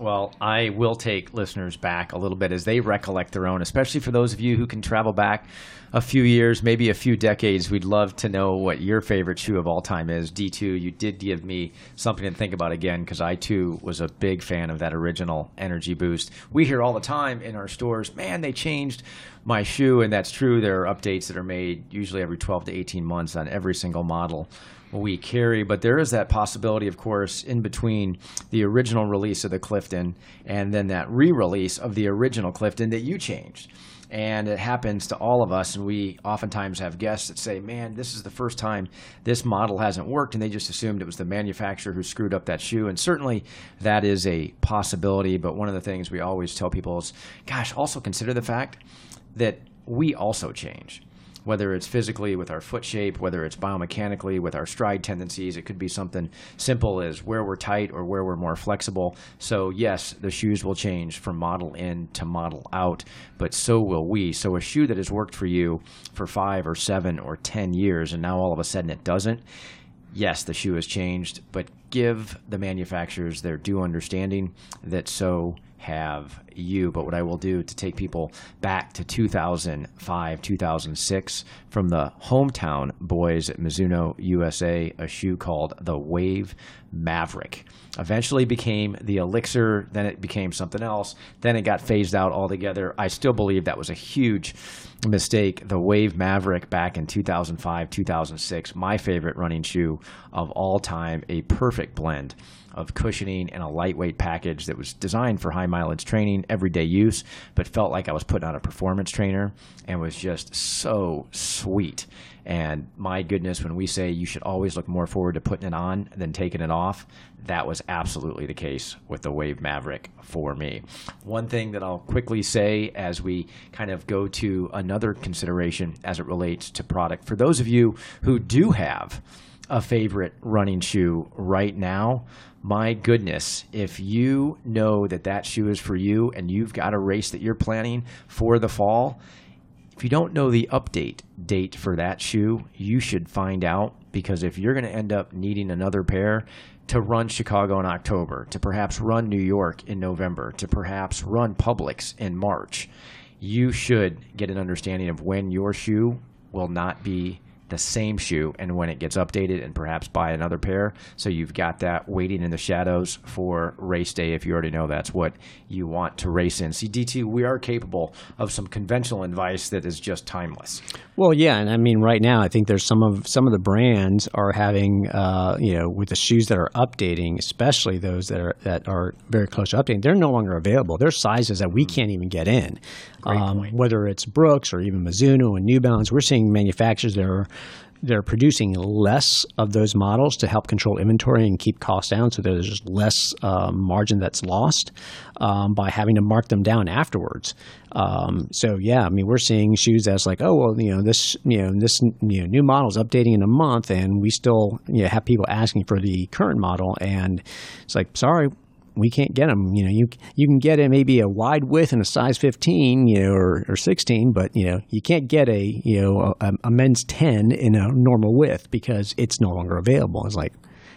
Well, I will take listeners back a little bit as they recollect their own, especially for those of you who can travel back a few years, maybe a few decades. We'd love to know what your favorite shoe of all time is. D2, you did give me something to think about again because I too was a big fan of that original Energy Boost. We hear all the time in our stores, man, they changed my shoe, and that's true. There are updates that are made usually every 12 to 18 months on every single model we carry. But there is that possibility, of course, in between the original release of the Clifton and then that re release of the original Clifton that you changed. And it happens to all of us. And we oftentimes have guests that say, man, this is the first time this model hasn't worked. And they just assumed it was the manufacturer who screwed up that shoe. And certainly that is a possibility. But one of the things we always tell people is, gosh, also consider the fact that we also change whether it's physically with our foot shape, whether it's biomechanically with our stride tendencies. It could be something simple as where we're tight or where we're more flexible. So, yes, the shoes will change from model in to model out, but so will we. So, a shoe that has worked for you for five or seven or 10 years, and now all of a sudden it doesn't, yes, the shoe has changed, but give the manufacturers their due understanding that so have you. But what I will do to take people back to 2005, 2006, from the hometown boys at Mizuno USA, a shoe called the Wave Maverick. Eventually became the Elixir, then it became something else, then it got phased out altogether. I still believe that was a huge mistake. The Wave Maverick back in 2005, 2006, my favorite running shoe of all time, a perfect blend of cushioning and a lightweight package that was designed for high mileage training, everyday use, but felt like I was putting on a performance trainer and was just so sweet. And my goodness, when we say you should always look more forward to putting it on than taking it off, that was absolutely the case with the Wave Maverick for me. One thing that I'll quickly say as we kind of go to another consideration as it relates to product for those of you who do have a favorite running shoe right now, my goodness, if you know that that shoe is for you and you've got a race that you're planning for the fall, if you don't know the update date for that shoe, you should find out. Because if you're going to end up needing another pair to run Chicago in October, to perhaps run New York in November, to perhaps run Publix in March, you should get an understanding of when your shoe will not be the same shoe and when it gets updated and perhaps buy another pair. So you've got that waiting in the shadows for race day if you already know that's what you want to race in. See, D2, we are capable of some conventional advice that is just timeless. Well, yeah, and I mean, right now, I think there's some of some of the brands are having, uh, you know, with the shoes that are updating, especially those that are that are very close to updating, they're no longer available. There's sizes that we mm. can't even get in. Um, whether it's Brooks or even Mizuno and New Balance, we're seeing manufacturers that are they're producing less of those models to help control inventory and keep costs down, so there's just less uh, margin that's lost um, by having to mark them down afterwards. Um, so yeah, I mean we're seeing shoes that's like, oh well, you know this, you know this, you know new model is updating in a month, and we still you know, have people asking for the current model, and it's like, sorry, we can't get them. You know, you you can get it maybe a wide width and a size 15, you know, or, or 16, but you know, you can't get a you know a, a men's 10 in a normal width because it's no longer available. It's like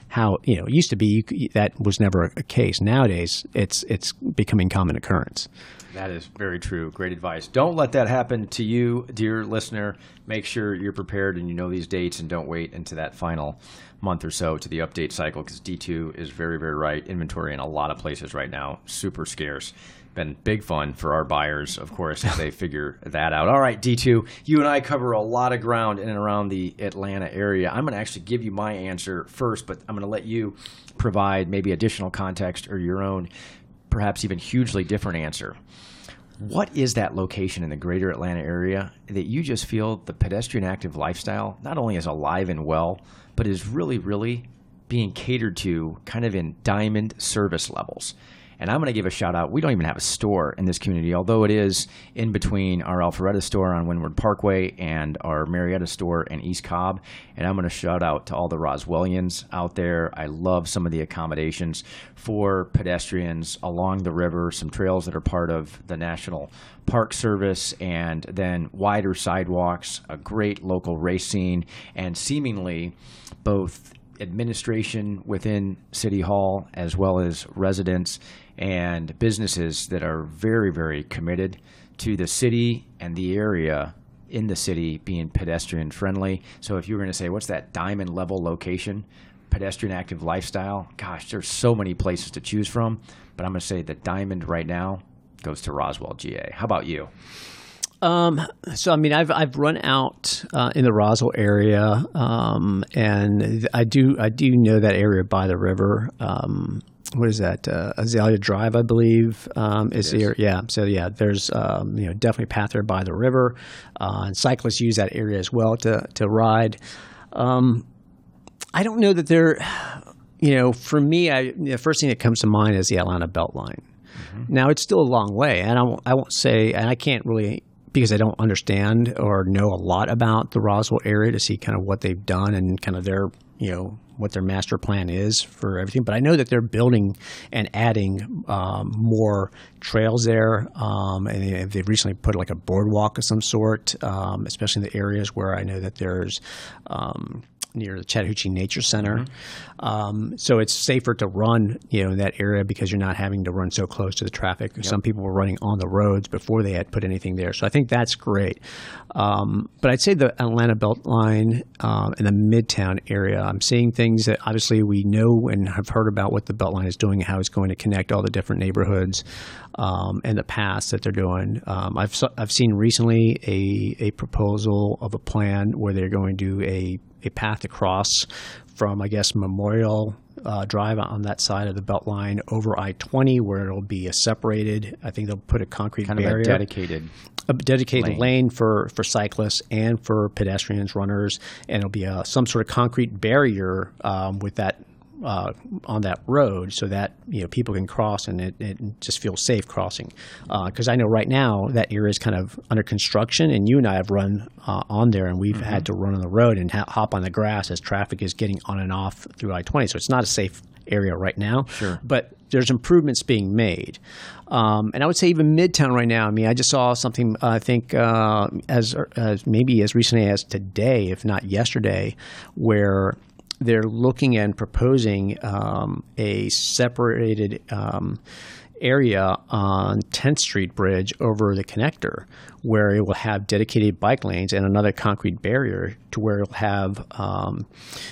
how you know it used to be you, that was never a, a case. Nowadays, it's it's becoming common occurrence. That is very true. Great advice. Don't let that happen to you, dear listener. Make sure you're prepared and you know these dates and don't wait into that final month or so to the update cycle because D2 is very, very right. Inventory in a lot of places right now, super scarce. Been big fun for our buyers, of course, as they figure that out. All right, D2, you and I cover a lot of ground in and around the Atlanta area. I'm going to actually give you my answer first, but I'm going to let you provide maybe additional context or your own, perhaps even hugely different answer. What is that location in the greater Atlanta area that you just feel the pedestrian active lifestyle not only is alive and well, but is really, really being catered to kind of in diamond service levels? And I'm going to give a shout out. We don't even have a store in this community, although it is in between our Alpharetta store on Windward Parkway and our Marietta store in East Cobb. And I'm going to shout out to all the Roswellians out there. I love some of the accommodations for pedestrians along the river, some trails that are part of the National Park Service, and then wider sidewalks, a great local race scene, and seemingly both administration within City Hall as well as residents and businesses that are very, very committed to the city and the area in the city being pedestrian friendly. So if you were going to say, what's that diamond level location? Pedestrian active lifestyle. Gosh, there's so many places to choose from, but I'm going to say the diamond right now goes to Roswell, GA. How about you? Um, so I mean, I've I've run out uh, in the Roswell area, um, and I do I do know that area by the river. Um, what is that? Uh, Azalea Drive, I believe, um, is, here. Yeah. So yeah, there's um, you know definitely a path there by the river, uh, and cyclists use that area as well to to ride. Um, I don't know that they're, you know, for me, I the first thing that comes to mind is the Atlanta Beltline. Mm-hmm. Now it's still a long way, and I won't, I won't say, and I can't really because I don't understand or know a lot about the Roswell area to see kind of what they've done and kind of their you know what their master plan is for everything. But I know that they're building and adding um, more trails there, um, and they've recently put like a boardwalk of some sort, um, especially in the areas where I know that there's um, near the Chattahoochee Nature Center. Mm-hmm. Um, so it's safer to run, you know, in that area because you're not having to run so close to the traffic. Yep. Some people were running on the roads before they had put anything there. So I think that's great. Um, but I'd say the Atlanta Beltline um, in the Midtown area, I'm seeing things that obviously we know and have heard about what the Beltline is doing and how it's going to connect all the different neighborhoods um, and the paths that they're doing. Um, I've I've seen recently a a proposal of a plan where they're going to do a a path across from I guess Memorial uh, Drive on that side of the Beltline over I twenty, where it'll be a separated. I think they'll put a concrete kind barrier, of a dedicated, a dedicated lane. lane, for for cyclists and for pedestrians, runners, and it'll be a, some sort of concrete barrier um, with that uh, on that road so that you know people can cross and it, it just feels safe crossing. Because uh, I know right now that area is kind of under construction, and you and I have run uh, on there, and we've mm-hmm. had to run on the road and ha- hop on the grass as traffic is getting on and off through I twenty. So it's not a safe area right now. Sure. But there's improvements being made. Um, and I would say even Midtown right now. I mean, I just saw something. Uh, I think uh, as, as maybe as recently as today, if not yesterday, where they're looking and proposing um, a separated um, area on 10th Street Bridge over the connector where it will have dedicated bike lanes and another concrete barrier to where it'll have um,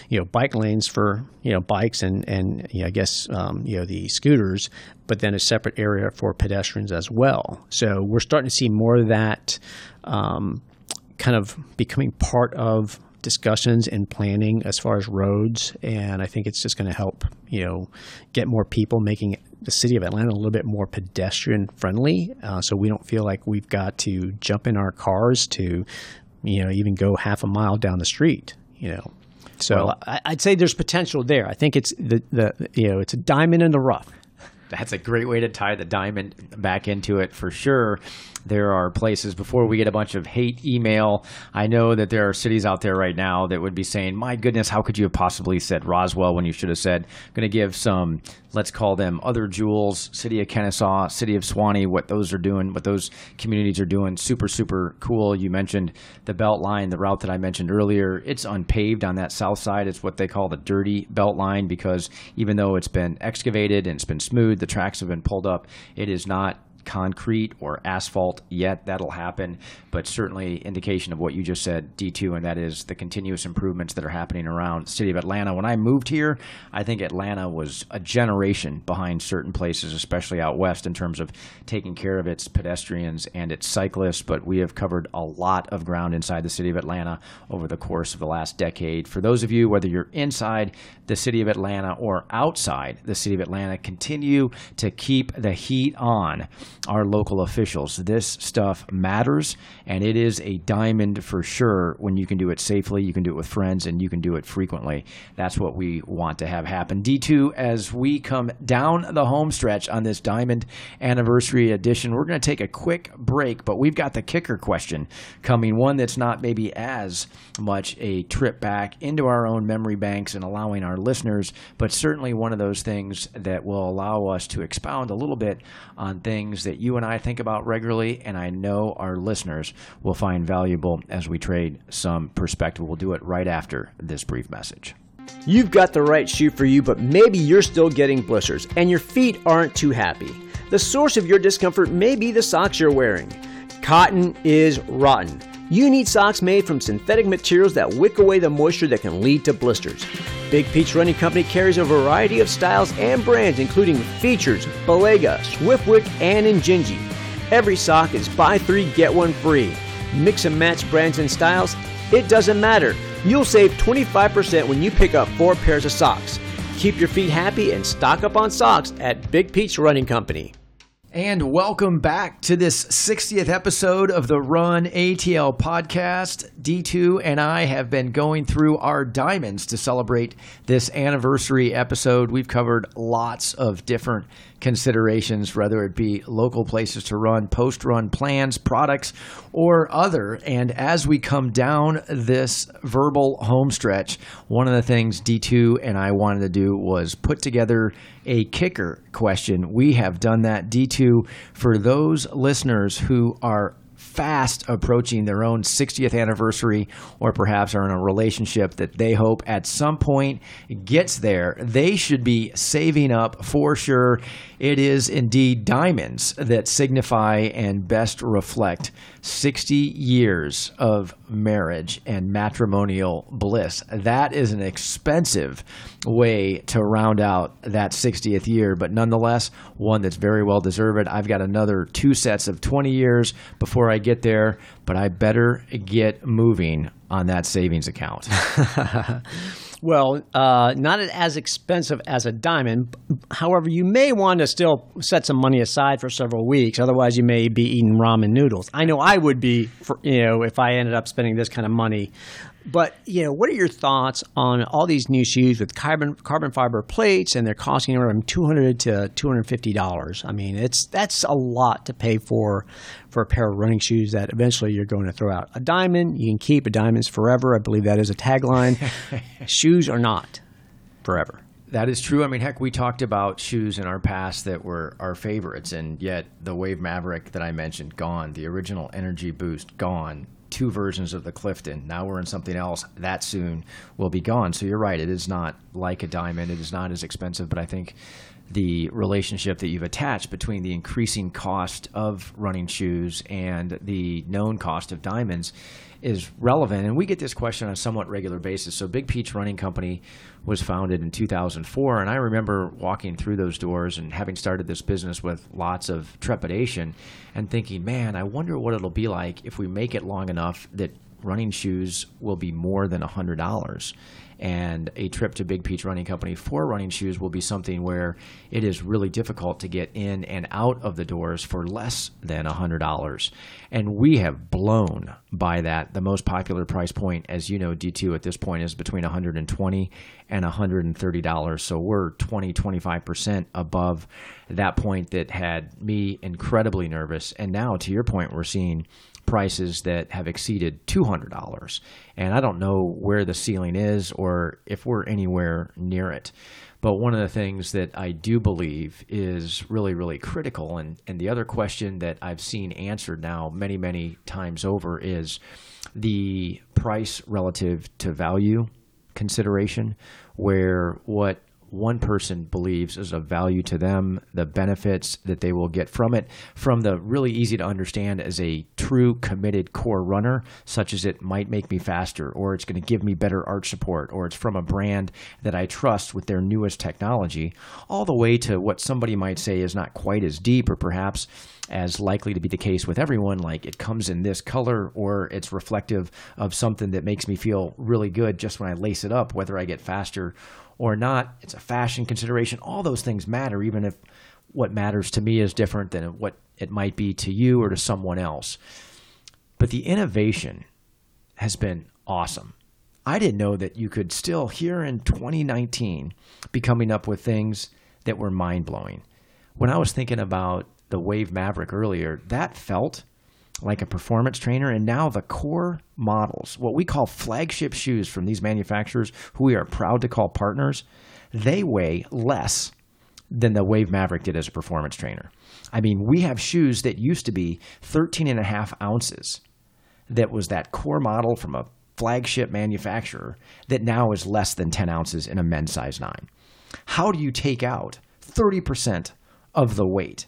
you know bike lanes for you know bikes and and you know, I guess um, you know the scooters, but then a separate area for pedestrians as well. So we're starting to see more of that um, kind of becoming part of discussions and planning as far as roads, and I think it's just going to help you know get more people making the city of Atlanta a little bit more pedestrian friendly, uh, so we don't feel like we've got to jump in our cars to you know even go half a mile down the street. You know, so well, I, would say there's potential there. I think it's the the you know it's a diamond in the rough. That's a great way to tie the diamond back into it for sure there are places before we get a bunch of hate email. I know that there are cities out there right now that would be saying, "My goodness, how could you have possibly said Roswell when you should have said?" I'm going to give some, let's call them other jewels, City of Kennesaw, City of Suwanee. what those are doing, what those communities are doing. Super, super cool. You mentioned the Belt Line, the route that I mentioned earlier. It's unpaved on that south side. It's what they call the dirty Belt Line because even though it's been excavated and it's been smooth, the tracks have been pulled up. It is not concrete or asphalt yet. That'll happen, but certainly indication of what you just said, D2, and that is the continuous improvements that are happening around the city of Atlanta. When I moved here, I think Atlanta was a generation behind certain places, especially out west, in terms of taking care of its pedestrians and its cyclists. But we have covered a lot of ground inside the city of Atlanta over the course of the last decade. For those of you, whether you're inside the city of Atlanta or outside the city of Atlanta, continue to keep the heat on our local officials. This stuff matters, and it is a diamond for sure when you can do it safely, you can do it with friends, and you can do it frequently. That's what we want to have happen. D2, as we come down the home stretch on this Diamond Anniversary Edition, we're going to take a quick break, but we've got the kicker question coming, one that's not maybe as much a trip back into our own memory banks and allowing our listeners, but certainly one of those things that will allow us to expound a little bit on things that you and I think about regularly, and I know our listeners will find valuable as we trade some perspective. We'll do it right after this brief message. You've got the right shoe for you, but maybe you're still getting blisters and your feet aren't too happy. The source of your discomfort may be the socks you're wearing. Cotton is rotten. You need socks made from synthetic materials that wick away the moisture that can lead to blisters. Big Peach Running Company carries a variety of styles and brands, including Feetures, Balega, Swiftwick, and Injinji. Every sock is buy three, get one free. Mix and match brands and styles, it doesn't matter. You'll save 25% when you pick up four pairs of socks. Keep your feet happy and stock up on socks at Big Peach Running Company. And welcome back to this 60th episode of the Run ATL podcast. D2 and I have been going through our diamonds to celebrate this anniversary episode. We've covered lots of different considerations, whether it be local places to run, post run plans, products, or other. And as we come down this verbal home stretch, one of the things D2 and I wanted to do was put together a kicker question. We have done that, D2, for those listeners who are fast approaching their own 60th anniversary or perhaps are in a relationship that they hope at some point gets there, they should be saving up for sure. It is indeed diamonds that signify and best reflect 60 years of marriage and matrimonial bliss. That is an expensive way to round out that 60th year, but nonetheless, one that's very well deserved. I've got another two sets of 20 years before I get there, but I better get moving on that savings account. Well, uh, not as expensive as a diamond. However, you may want to still set some money aside for several weeks. Otherwise, you may be eating ramen noodles. I know I would be, for, you know, if I ended up spending this kind of money. But you know, what are your thoughts on all these new shoes with carbon carbon fiber plates, and they're costing around two hundred to two hundred fifty dollars? I mean, it's that's a lot to pay for for a pair of running shoes that eventually you're going to throw out. A diamond you can keep. A diamond's forever. I believe that is a tagline. shoes are not forever. That is true. I mean, heck, we talked about shoes in our past that were our favorites, and yet the Wave Maverick that I mentioned, gone. The original Energy Boost, gone two versions of the Clifton. Now we're in something else that soon will be gone. So you're right. It is not like a diamond. It is not as expensive, but I think the relationship that you've attached between the increasing cost of running shoes and the known cost of diamonds is relevant. And we get this question on a somewhat regular basis. So, Big Peach Running Company was founded in 2004. And I remember walking through those doors and having started this business with lots of trepidation and thinking, man, I wonder what it'll be like if we make it long enough that running shoes will be more than $100 and a trip to Big Peach Running Company for running shoes will be something where it is really difficult to get in and out of the doors for less than $100. And we have blown by that. The most popular price point, as you know, D2 at this point is between 120 and $130. So we're 20, 25% above that point that had me incredibly nervous. And now, to your point, we're seeing prices that have exceeded $200. And I don't know where the ceiling is or if we're anywhere near it. But one of the things that I do believe is really, really critical, and, and the other question that I've seen answered now many, many times over is the price relative to value consideration, where what one person believes is of value to them, the benefits that they will get from it, from the really easy to understand as a true committed core runner, such as it might make me faster, or it's going to give me better arch support, or it's from a brand that I trust with their newest technology, all the way to what somebody might say is not quite as deep, or perhaps as likely to be the case with everyone, like it comes in this color, or it's reflective of something that makes me feel really good just when I lace it up, whether I get faster or not. It's a fashion consideration. All those things matter, even if what matters to me is different than what it might be to you or to someone else. But the innovation has been awesome. I didn't know that you could still, here in 2019, be coming up with things that were mind blowing. When I was thinking about the Wave Maverick earlier, that felt like a performance trainer. And now the core models, what we call flagship shoes from these manufacturers, who we are proud to call partners, they weigh less than the Wave Maverick did as a performance trainer. I mean, we have shoes that used to be 13 and a half ounces, that was that core model from a flagship manufacturer, that now is less than 10 ounces in a men's size 9. How do you take out 30% of the weight?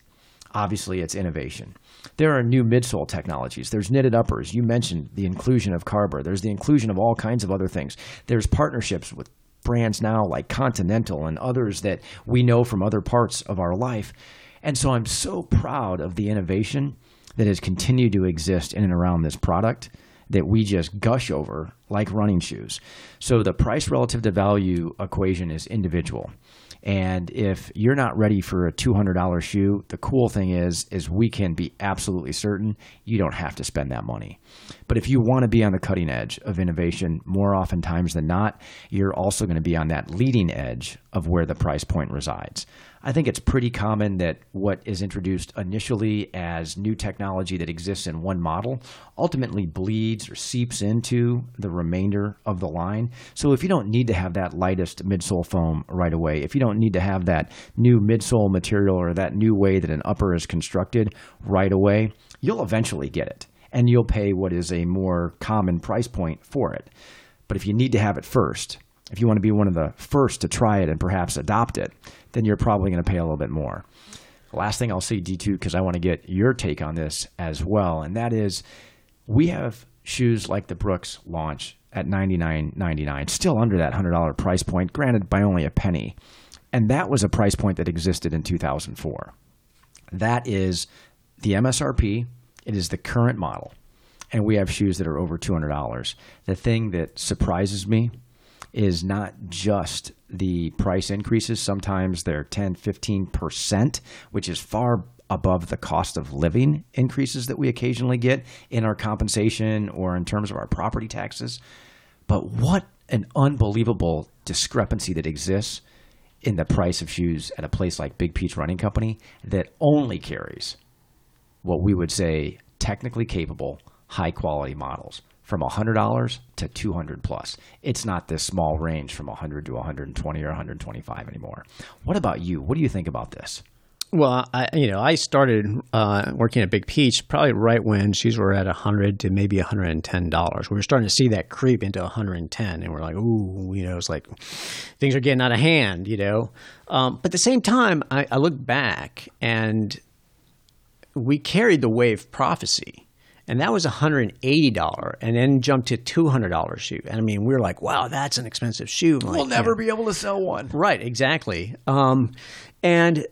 Obviously, it's innovation. There are new midsole technologies. There's knitted uppers. You mentioned the inclusion of carbon. There's the inclusion of all kinds of other things. There's partnerships with brands now like Continental and others that we know from other parts of our life. And so I'm so proud of the innovation that has continued to exist in and around this product that we just gush over like running shoes. So the price relative to value equation is individual. And if you're not ready for a $200 shoe, the cool thing is is we can be absolutely certain you don't have to spend that money. But if you want to be on the cutting edge of innovation more oftentimes than not, you're also going to be on that leading edge of where the price point resides. I think it's pretty common that what is introduced initially as new technology that exists in one model ultimately bleeds or seeps into the remainder of the line. So if you don't need to have that lightest midsole foam right away, if you don't need to have that new midsole material or that new way that an upper is constructed right away, you'll eventually get it and you'll pay what is a more common price point for it. But if you need to have it first, if you want to be one of the first to try it and perhaps adopt it, then you're probably going to pay a little bit more. last thing I'll say, D2, because I want to get your take on this as well, and that is we have shoes like the Brooks launch at $99.99, still under that $100 price point, granted by only a penny. And that was a price point that existed in 2004. That is the MSRP, it is the current model. And we have shoes that are over $200. The thing that surprises me is not just the price increases. Sometimes they're 10, 15%, which is far above the cost of living increases that we occasionally get in our compensation or in terms of our property taxes. But what an unbelievable discrepancy that exists in the price of shoes at a place like Big Peach Running Company that only carries what we would say technically capable, high quality models from $100 to 200 plus. It's not this small range from 100 to 120 or 125 anymore. What about you? What do you think about this? Well, I, you know, I started uh, working at Big Peach probably right when shoes were at 100 to maybe 110 dollars. We were starting to see that creep into 110, and we're like, ooh, you know, it's like things are getting out of hand, you know. Um, but at the same time, I, I look back and we carried the wave prophecy and that was $180 and then jumped to $200 shoe. And i mean we are like wow that's an expensive shoe. We'll like, never be able to sell one. Right exactly. Um, and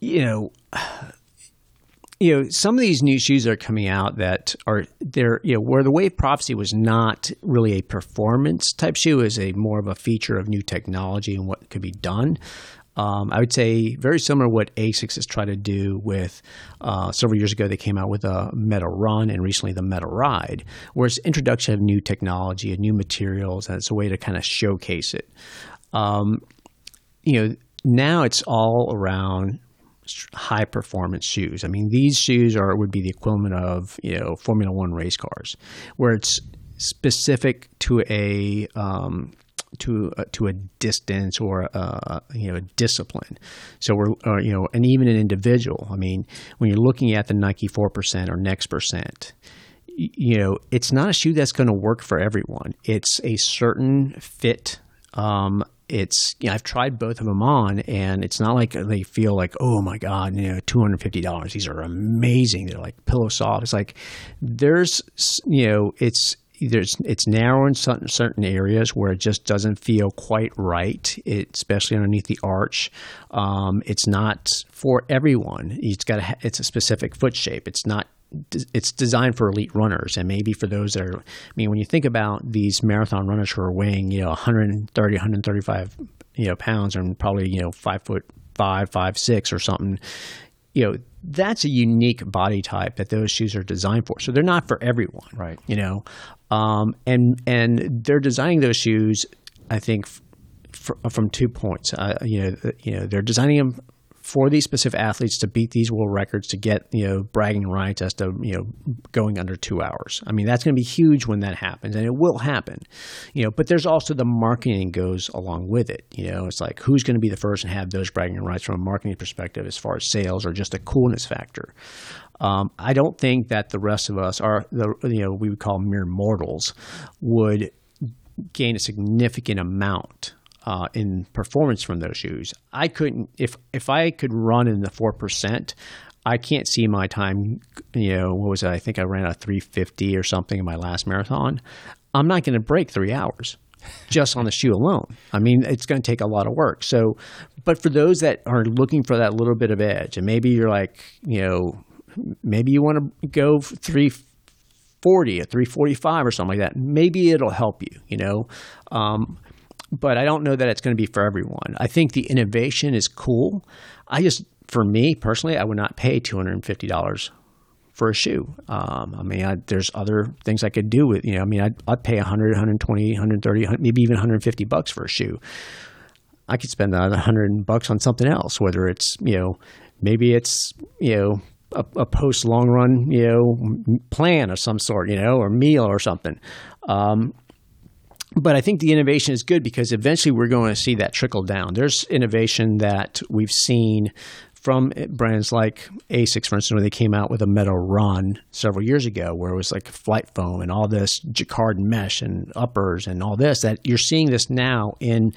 you know you know some of these new shoes are coming out that are they're you know where the wave prophecy was not really a performance type shoe is a more of a feature of new technology and what could be done um, I would say very similar to what Asics has tried to do with uh, several years ago. They came out with a Meta Run and recently the Meta Ride, where it's introduction of new technology and new materials, and it's a way to kind of showcase it. Um, you know, now it's all around high performance shoes. I mean, these shoes are would be the equivalent of you know Formula One race cars, where it's specific to a um, to uh, to a distance or a, you know a discipline. So we're uh, you know and even an individual. I mean, when you're looking at the Nike four percent or Next percent, you know it's not a shoe that's going to work for everyone. It's a certain fit. Um, it's you know, I've tried both of them on, and it's not like they feel like oh my god, you know, two hundred fifty dollars. These are amazing. They're like pillow soft. It's like there's you know it's there's it's narrow in certain, certain areas where it just doesn't feel quite right, it, especially underneath the arch. Um, it's not for everyone. It's got a, it's a specific foot shape. It's not it's designed for elite runners and maybe for those that are I mean when you think about these marathon runners who are weighing you know 130 135 you know pounds and probably you know five foot five five six or something you know that's a unique body type that those shoes are designed for. So they're not for everyone, right? You know, um, and and they're designing those shoes, I think, f- from two points. Uh, you know, you know, they're designing them for these specific athletes to beat these world records to get you know bragging rights as to you know going under two hours. I mean that's going to be huge when that happens, and it will happen. You know, but there's also the marketing goes along with it. You know, it's like who's going to be the first and have those bragging rights from a marketing perspective as far as sales or just a coolness factor. Um, I don't think that the rest of us are the you know we would call mere mortals would gain a significant amount uh, in performance from those shoes. I couldn't if if I could run in the four percent. I can't see my time. You know, what was it? I think I ran a 350 or something in my last marathon. I'm not going to break three hours just on the shoe alone. I mean, it's going to take a lot of work. So, but for those that are looking for that little bit of edge, and maybe you're like, you know, maybe you want to go three 340, a 345 or something like that, maybe it'll help you, you know. Um, but I don't know that it's going to be for everyone. I think the innovation is cool. I just, for me personally, I would not pay $250 for a shoe. Um, I mean, I, there's other things I could do with, you know, I mean, I'd, I'd pay 100, 120, 130, maybe even 150 bucks for a shoe. I could spend that 100 bucks on something else, whether it's, you know, maybe it's, you know, a, a post long run, you know, plan of some sort, you know, or meal or something. Um, but I think the innovation is good because eventually we're going to see that trickle down. There's innovation that we've seen from brands like Asics, for instance, when they came out with a Meta Run several years ago, where it was like FlyteFoam and all this jacquard mesh and uppers and all this, that you're seeing this now in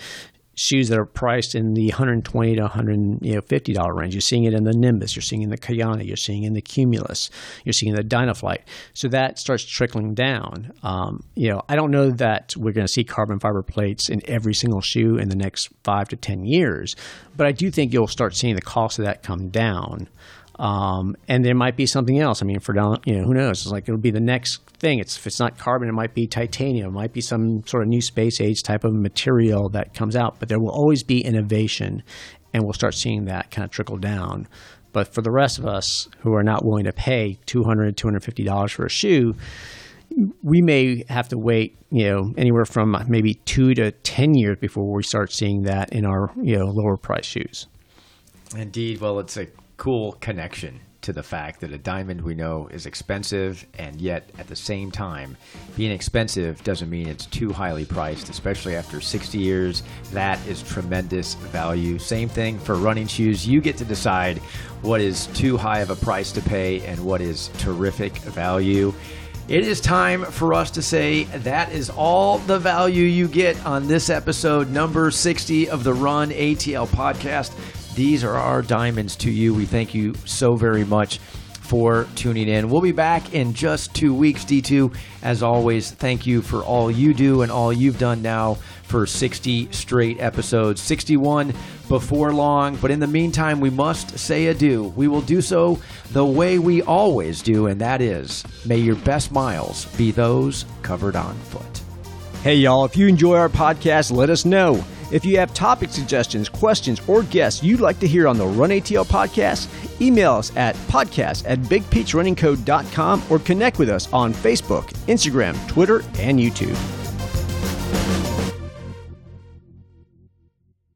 shoes that are priced in the 120 to 150 dollar range. You're seeing it in the Nimbus, you're seeing in the Kayano, you're seeing in the Cumulus, you're seeing in the DynaFlyte. So that starts trickling down. Um, you know, I don't know that we're going to see carbon fiber plates in every single shoe in the next five to ten years, but I do think you'll start seeing the cost of that come down. Um, and there might be something else. I mean, for Don you know, who knows? It's like it'll be the next thing. It's if it's not carbon, it might be titanium. It might be some sort of new space age type of material that comes out. But there will always be innovation, and we'll start seeing that kind of trickle down. But for the rest of us who are not willing to pay $200, $250 for a shoe, we may have to wait, you know, anywhere from maybe two to 10 years before we start seeing that in our, you know, lower price shoes. Indeed. Well, it's a cool connection to the fact that a diamond we know is expensive, and yet at the same time, being expensive doesn't mean it's too highly priced, especially after 60 years. That is tremendous value. Same thing for running shoes. You get to decide what is too high of a price to pay and what is terrific value. It is time for us to say that is all the value you get on this episode, number 60 of the Run ATL podcast. These are our diamonds to you. We thank you so very much for tuning in. We'll be back in just two weeks, D2. As always, thank you for all you do and all you've done now for 60 straight episodes. 61 before long, but in the meantime, we must say adieu. We will do so the way we always do, and that is may your best miles be those covered on foot. Hey, y'all, if you enjoy our podcast, let us know. If you have topic suggestions, questions, or guests you'd like to hear on the Run ATL podcast, email us at podcast at bigpeachrunningco.com or connect with us on Facebook, Instagram, Twitter, and YouTube.